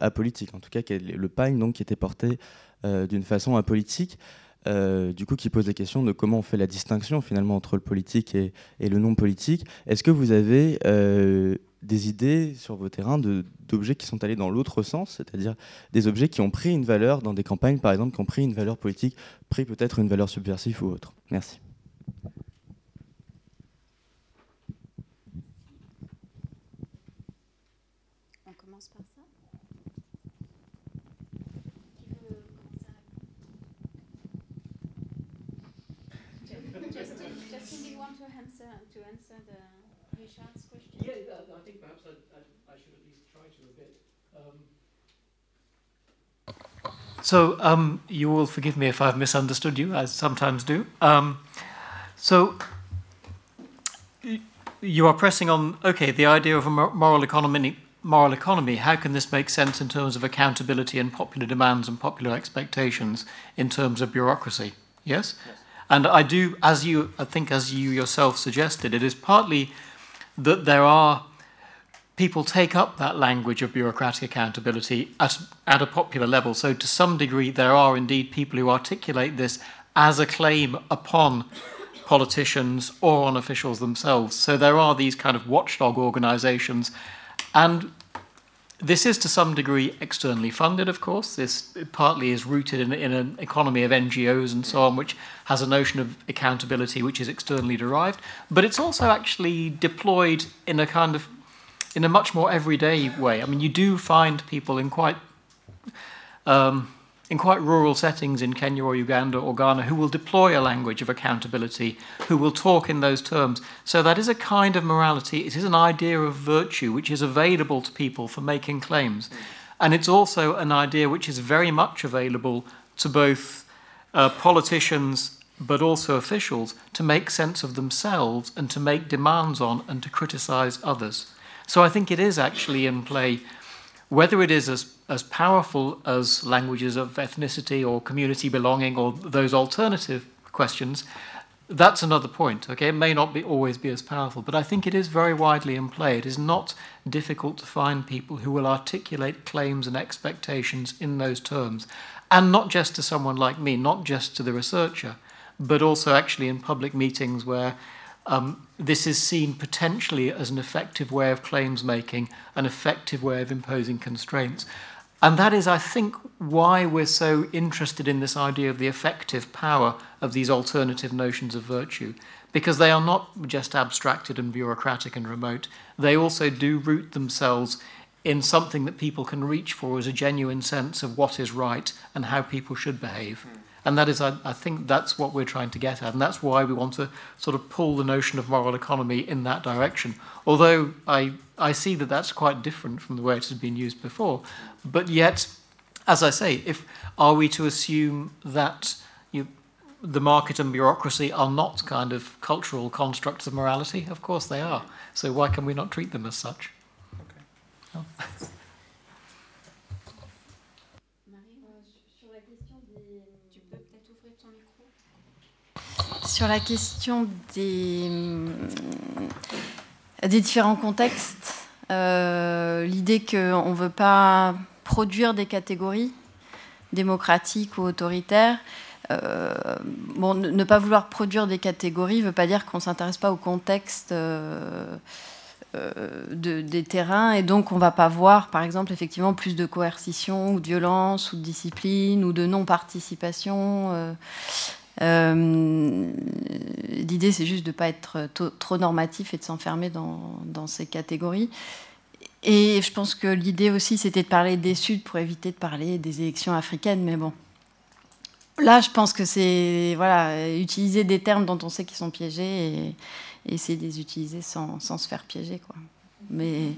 apolitique. En tout cas, le pagne donc, qui était porté d'une façon apolitique. Du coup, qui pose la question de comment on fait la distinction finalement entre le politique et, le non politique. Est-ce que vous avez des idées sur vos terrains d'objets qui sont allés dans l'autre sens, c'est-à-dire des objets qui ont pris une valeur dans des campagnes, par exemple, qui ont pris une valeur politique, pris peut-être une valeur subversive ou autre? Merci. So um, you will forgive me if I've misunderstood you, as sometimes do. Um, so you are pressing on, okay, the idea of a moral economy, moral economy, how can this make sense in terms of accountability and popular demands and popular expectations in terms of bureaucracy? Yes? yes. And I do, as you, I think, as you yourself suggested, it is partly that there are people take up that language of bureaucratic accountability at, at a popular level. So, to some degree, there are indeed people who articulate this as a claim upon politicians or on officials themselves. So there are these kind of watchdog organizations. And this is to some degree externally funded, of course. This partly is rooted in, in, an economy of NGOs and so on, which has a notion of accountability which is externally derived. But it's also actually deployed in a kind of in a much more everyday way. I mean, you do find people in quite um, in quite rural settings in Kenya or Uganda or Ghana who will deploy a language of accountability, who will talk in those terms. So that is a kind of morality. It is an idea of virtue which is available to people for making claims. And it's also an idea which is very much available to both uh, politicians but also officials to make sense of themselves and to make demands on and to criticize others. So I think it is actually in play whether it is as, as powerful as languages of ethnicity or community belonging or those alternative questions, that's another point. Okay, it may not be always be as powerful, but I think it is very widely in play. It is not difficult to find people who will articulate claims and expectations in those terms, and not just to someone like me, not just to the researcher, but also actually in public meetings where um, this is seen potentially as an effective way of claims making, an effective way of imposing constraints. And that is, I think, why we're so interested in this idea of the effective power of these alternative notions of virtue, because they are not just abstracted and bureaucratic and remote. They also do root themselves in something that people can reach for as a genuine sense of what is right and how people should behave. Mm. And that is, I, I, think that's what we're trying to get at. And that's why we want to sort of pull the notion of moral economy in that direction. Although I, I see that that's quite different from the way it has been used before. But yet, as I say, if are we to assume that you, the market and bureaucracy are not kind of cultural constructs of morality? Of course they are. So why can we not treat them as such? Okay. Oh. *laughs* Sur la question des, des différents contextes, euh, l'idée qu'on ne veut pas produire des catégories démocratiques ou autoritaires, euh, ne pas vouloir produire des catégories ne veut pas dire qu'on ne s'intéresse pas au contexte euh, de, des terrains et donc on ne va pas voir, par exemple, effectivement plus de coercition ou de violence ou de discipline ou de non-participation. Euh, l'idée, c'est juste de ne pas être trop normatif et de s'enfermer dans, ces catégories. Et je pense que l'idée aussi, c'était de parler des Suds pour éviter de parler des élections africaines. Mais bon, là, je pense que c'est voilà, utiliser des termes dont on sait qu'ils sont piégés et, essayer de les utiliser sans, se faire piéger. Quoi. Mais,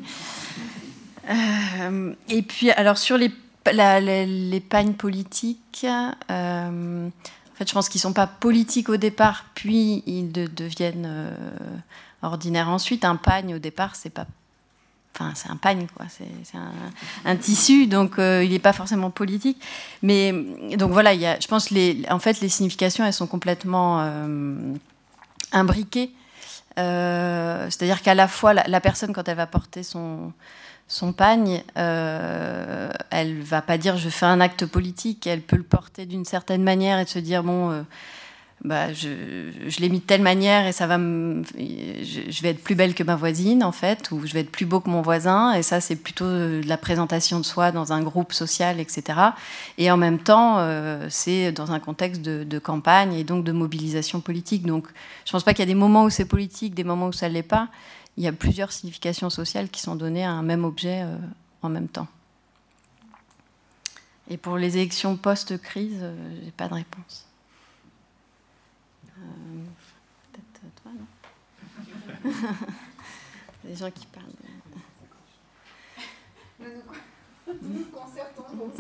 euh, et puis, alors, sur les, les, pagnes politiques, euh, fait, je pense qu'ils ne sont pas politiques au départ, puis ils deviennent euh, ordinaires ensuite. Un pagne, au départ, c'est pas. Enfin, c'est un pagne, quoi. C'est un, tissu, donc euh, il n'est pas forcément politique. Mais donc voilà, je pense les, en fait, les significations, elles sont complètement euh, imbriquées. C'est-à-dire qu'à la fois, la, personne, quand elle va porter son, son pagne, euh, elle va pas dire je fais un acte politique, elle peut le porter d'une certaine manière et se dire bon, euh, bah, je, l'ai mis de telle manière et ça va je, vais être plus belle que ma voisine en fait, ou je vais être plus beau que mon voisin, et ça c'est plutôt de la présentation de soi dans un groupe social, etc. Et en même temps, euh, c'est dans un contexte de, de, campagne et donc de mobilisation politique. Donc je pense pas qu'il y a des moments où c'est politique, des moments où ça ne l'est pas il y a plusieurs significations sociales qui sont données à un même objet euh, en même temps. Et pour les élections post-crise, euh, je n'ai pas de réponse. Euh, pas, non *laughs* Des gens qui parlent. Nous nous concertons pour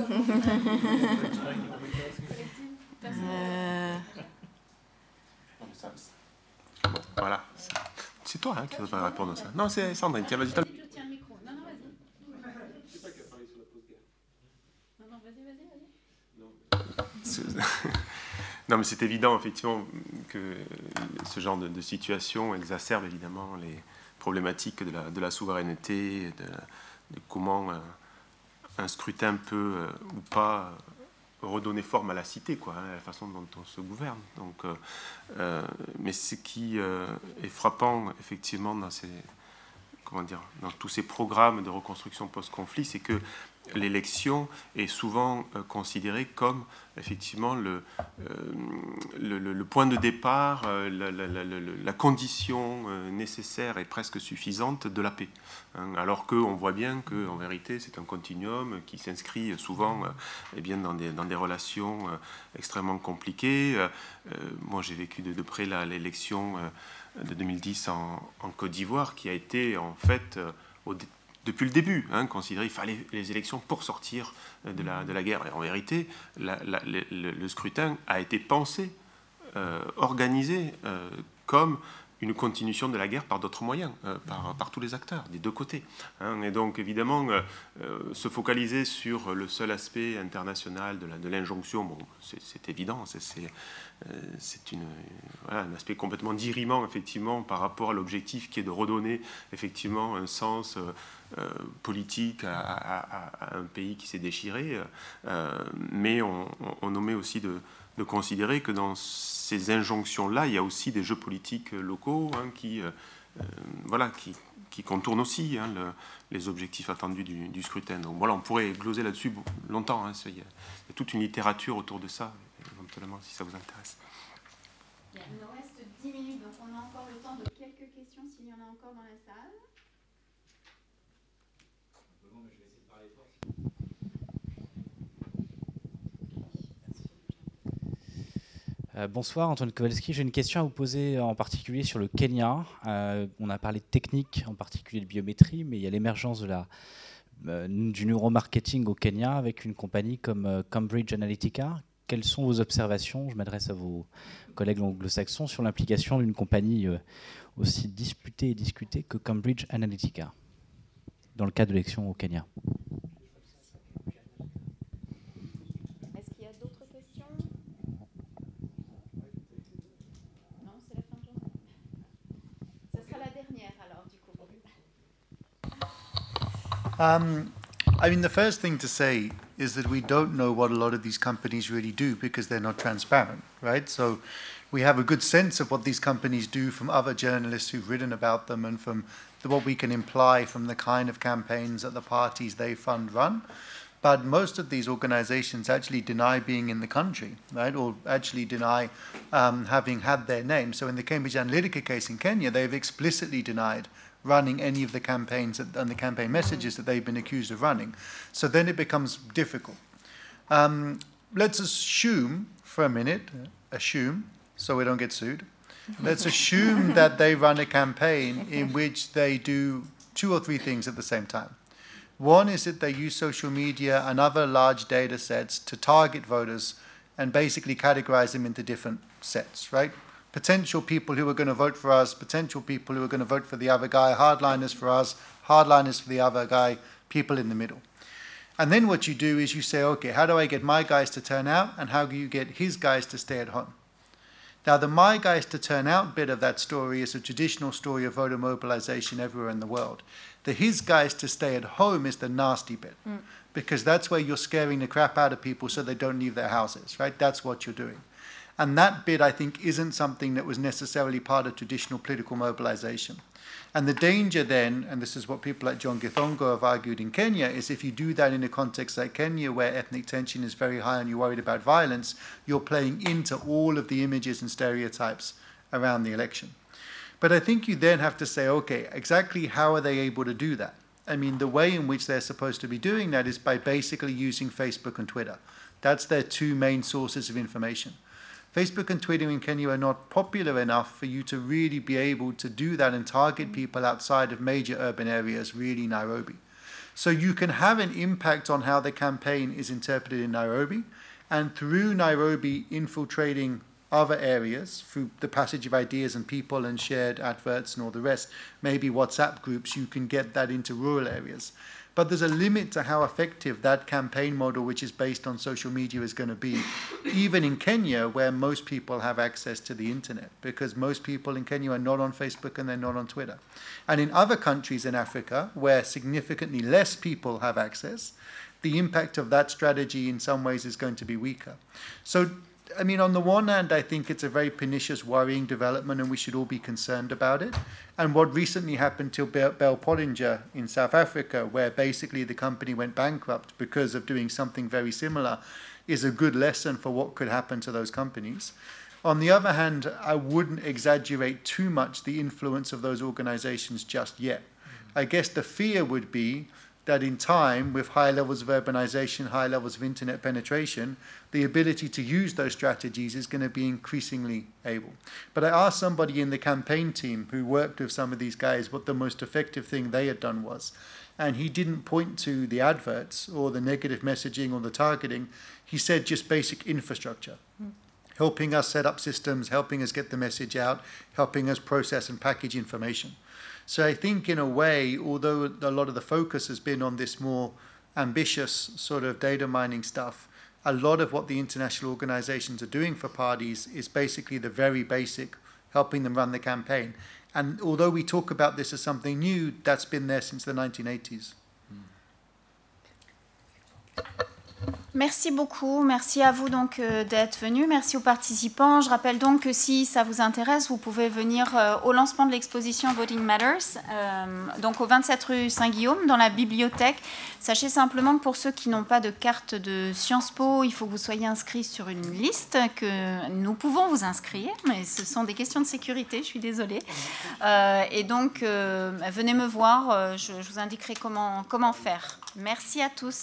euh... Voilà. C'est toi hein, qui dois répondre à ça. Non, c'est Sandrine. Tiens, vas-y. *laughs* Non, mais c'est évident, effectivement, que ce genre de, situation exacerbe évidemment les problématiques de la, souveraineté, de, comment euh, un scrutin peut euh, ou pas redonner forme à la cité, quoi, hein, la façon dont on se gouverne. Donc, euh, mais ce qui est frappant, effectivement, dans ces, dire, dans tous ces programmes de reconstruction post-conflit, c'est que l'élection est souvent euh, considérée comme effectivement le, euh, point de départ, euh, la, condition nécessaire et presque suffisante de la paix. Hein. alors qu'on voit bien qu'en vérité c'est un continuum qui s'inscrit souvent eh bien, dans, des, relations extrêmement compliquées. moi j'ai vécu de près l'élection de 2010 en, Côte d'Ivoire qui a été en fait au depuis le début, hein, considéré qu'il fallait les élections pour sortir de la, de la guerre. Et en vérité, le, scrutin a été pensé, euh, organisé euh, comme une continuation de la guerre par d'autres moyens, euh, par, tous les acteurs, des deux côtés. Hein. Et donc, évidemment, euh, euh, se focaliser sur le seul aspect international de l'injonction, bon, c'est évident, c'est un aspect complètement dirimant, effectivement, par rapport à l'objectif qui est de redonner, effectivement, un sens politique à, un pays qui s'est déchiré. mais on, on, on, aussi de de considérer que dans ces injonctions-là, il y a aussi des jeux politiques locaux hein, qui, euh, euh, voilà, qui, qui, contournent aussi hein, les objectifs attendus du, scrutin. Donc voilà, on pourrait gloser là-dessus longtemps. Hein, il, y a, toute une littérature autour de ça, éventuellement, si ça vous intéresse. Il nous reste 10 minutes, donc on a encore le temps de quelques questions s'il y en a encore dans la salle. Euh, bonsoir Antoine Kowalski, j'ai une question à vous poser en particulier sur le Kenya. Euh, on a parlé de technique, en particulier de biométrie, mais il y a l'émergence euh, du neuromarketing au Kenya avec une compagnie comme Cambridge Analytica. Quelles sont vos observations? Je m'adresse à vos collègues anglo-saxons sur l'implication d'une compagnie aussi disputée et discutée que Cambridge Analytica dans le cas de l'élection au Kenya. Um, I mean, the first thing to say is that we don't know what a lot of these companies really do because they're not transparent, right? So we have a good sense of what these companies do from other journalists who've written about them and from the, what we can imply from the kind of campaigns that the parties they fund run. But most of these organizations actually deny being in the country, right, or actually deny um, having had their name. So in the Cambridge Analytica case in Kenya, they've explicitly denied running any of the campaigns that, and the campaign messages that they've been accused of running. So then it becomes difficult. Um, let's assume for a minute, assume, so we don't get sued. Let's assume *laughs* that they run a campaign in which they do two or three things at the same time. One is that they use social media and other large data sets to target voters and basically categorize them into different sets, right? Potential people who are going to vote for us, potential people who are going to vote for the other guy, hardliners for us, hardliners for the other guy, people in the middle. And then what you do is you say, okay, how do I get my guys to turn out and how do you get his guys to stay at home? Now, the my guys to turn out bit of that story is a traditional story of voter mobilization everywhere in the world. The his guys to stay at home is the nasty bit mm. because that's where you're scaring the crap out of people so they don't leave their houses, right? That's what you're doing. And that bit, I think, isn't something that was necessarily part of traditional political mobilization. And the danger then, and this is what people like John Githongo have argued in Kenya, is if you do that in a context like Kenya, where ethnic tension is very high and you're worried about violence, you're playing into all of the images and stereotypes around the election. But I think you then have to say, okay, exactly how are they able to do that? I mean, the way in which they're supposed to be doing that is by basically using Facebook and Twitter. That's their two main sources of information. Facebook and Twitter in Kenya are not popular enough for you to really be able to do that and target mm. people outside of major urban areas, really Nairobi. So you can have an impact on how the campaign is interpreted in Nairobi, and through Nairobi infiltrating other areas through the passage of ideas and people and shared adverts and all the rest, maybe WhatsApp groups, you can get that into rural areas. But there's a limit to how effective that campaign model, which is based on social media, is going to be, even in Kenya, where most people have access to the internet, because most people in Kenya are not on Facebook and they're not on Twitter. And in other countries in Africa, where significantly less people have access, the impact of that strategy in some ways is going to be weaker. So I mean, on the one hand, I think it's a very pernicious, worrying development, and we should all be concerned about it. And what recently happened to Bell Pollinger in South Africa, where basically the company went bankrupt because of doing something very similar, is a good lesson for what could happen to those companies. On the other hand, I wouldn't exaggerate too much the influence of those organizations just yet. Mm-hmm. I guess the fear would be that in time, with high levels of urbanization, high levels of internet penetration, the ability to use those strategies is going to be increasingly able. But I asked somebody in the campaign team who worked with some of these guys what the most effective thing they had done was. And he didn't point to the adverts or the negative messaging or the targeting. He said just basic infrastructure. Mm. Helping us set up systems, helping us get the message out, helping us process and package information. So I think, in a way, although a lot of the focus has been on this more ambitious sort of data mining stuff, a lot of what the international organizations are doing for parties is basically the very basic, helping them run the campaign. And although we talk about this as something new, that's been there since the 1980s. Merci beaucoup, merci à vous donc euh, d'être venu, merci aux participants. Je rappelle donc que si ça vous intéresse, vous pouvez venir euh, au lancement de l'exposition Voting Matters, euh, donc au 27 rue Saint-Guillaume, dans la bibliothèque. Sachez simplement que pour ceux qui n'ont pas de carte de Sciences Po, il faut que vous soyez inscrits sur une liste que nous pouvons vous inscrire, mais ce sont des questions de sécurité, je suis désolée. et donc, venez me voir, je, vous indiquerai comment faire. Merci à tous.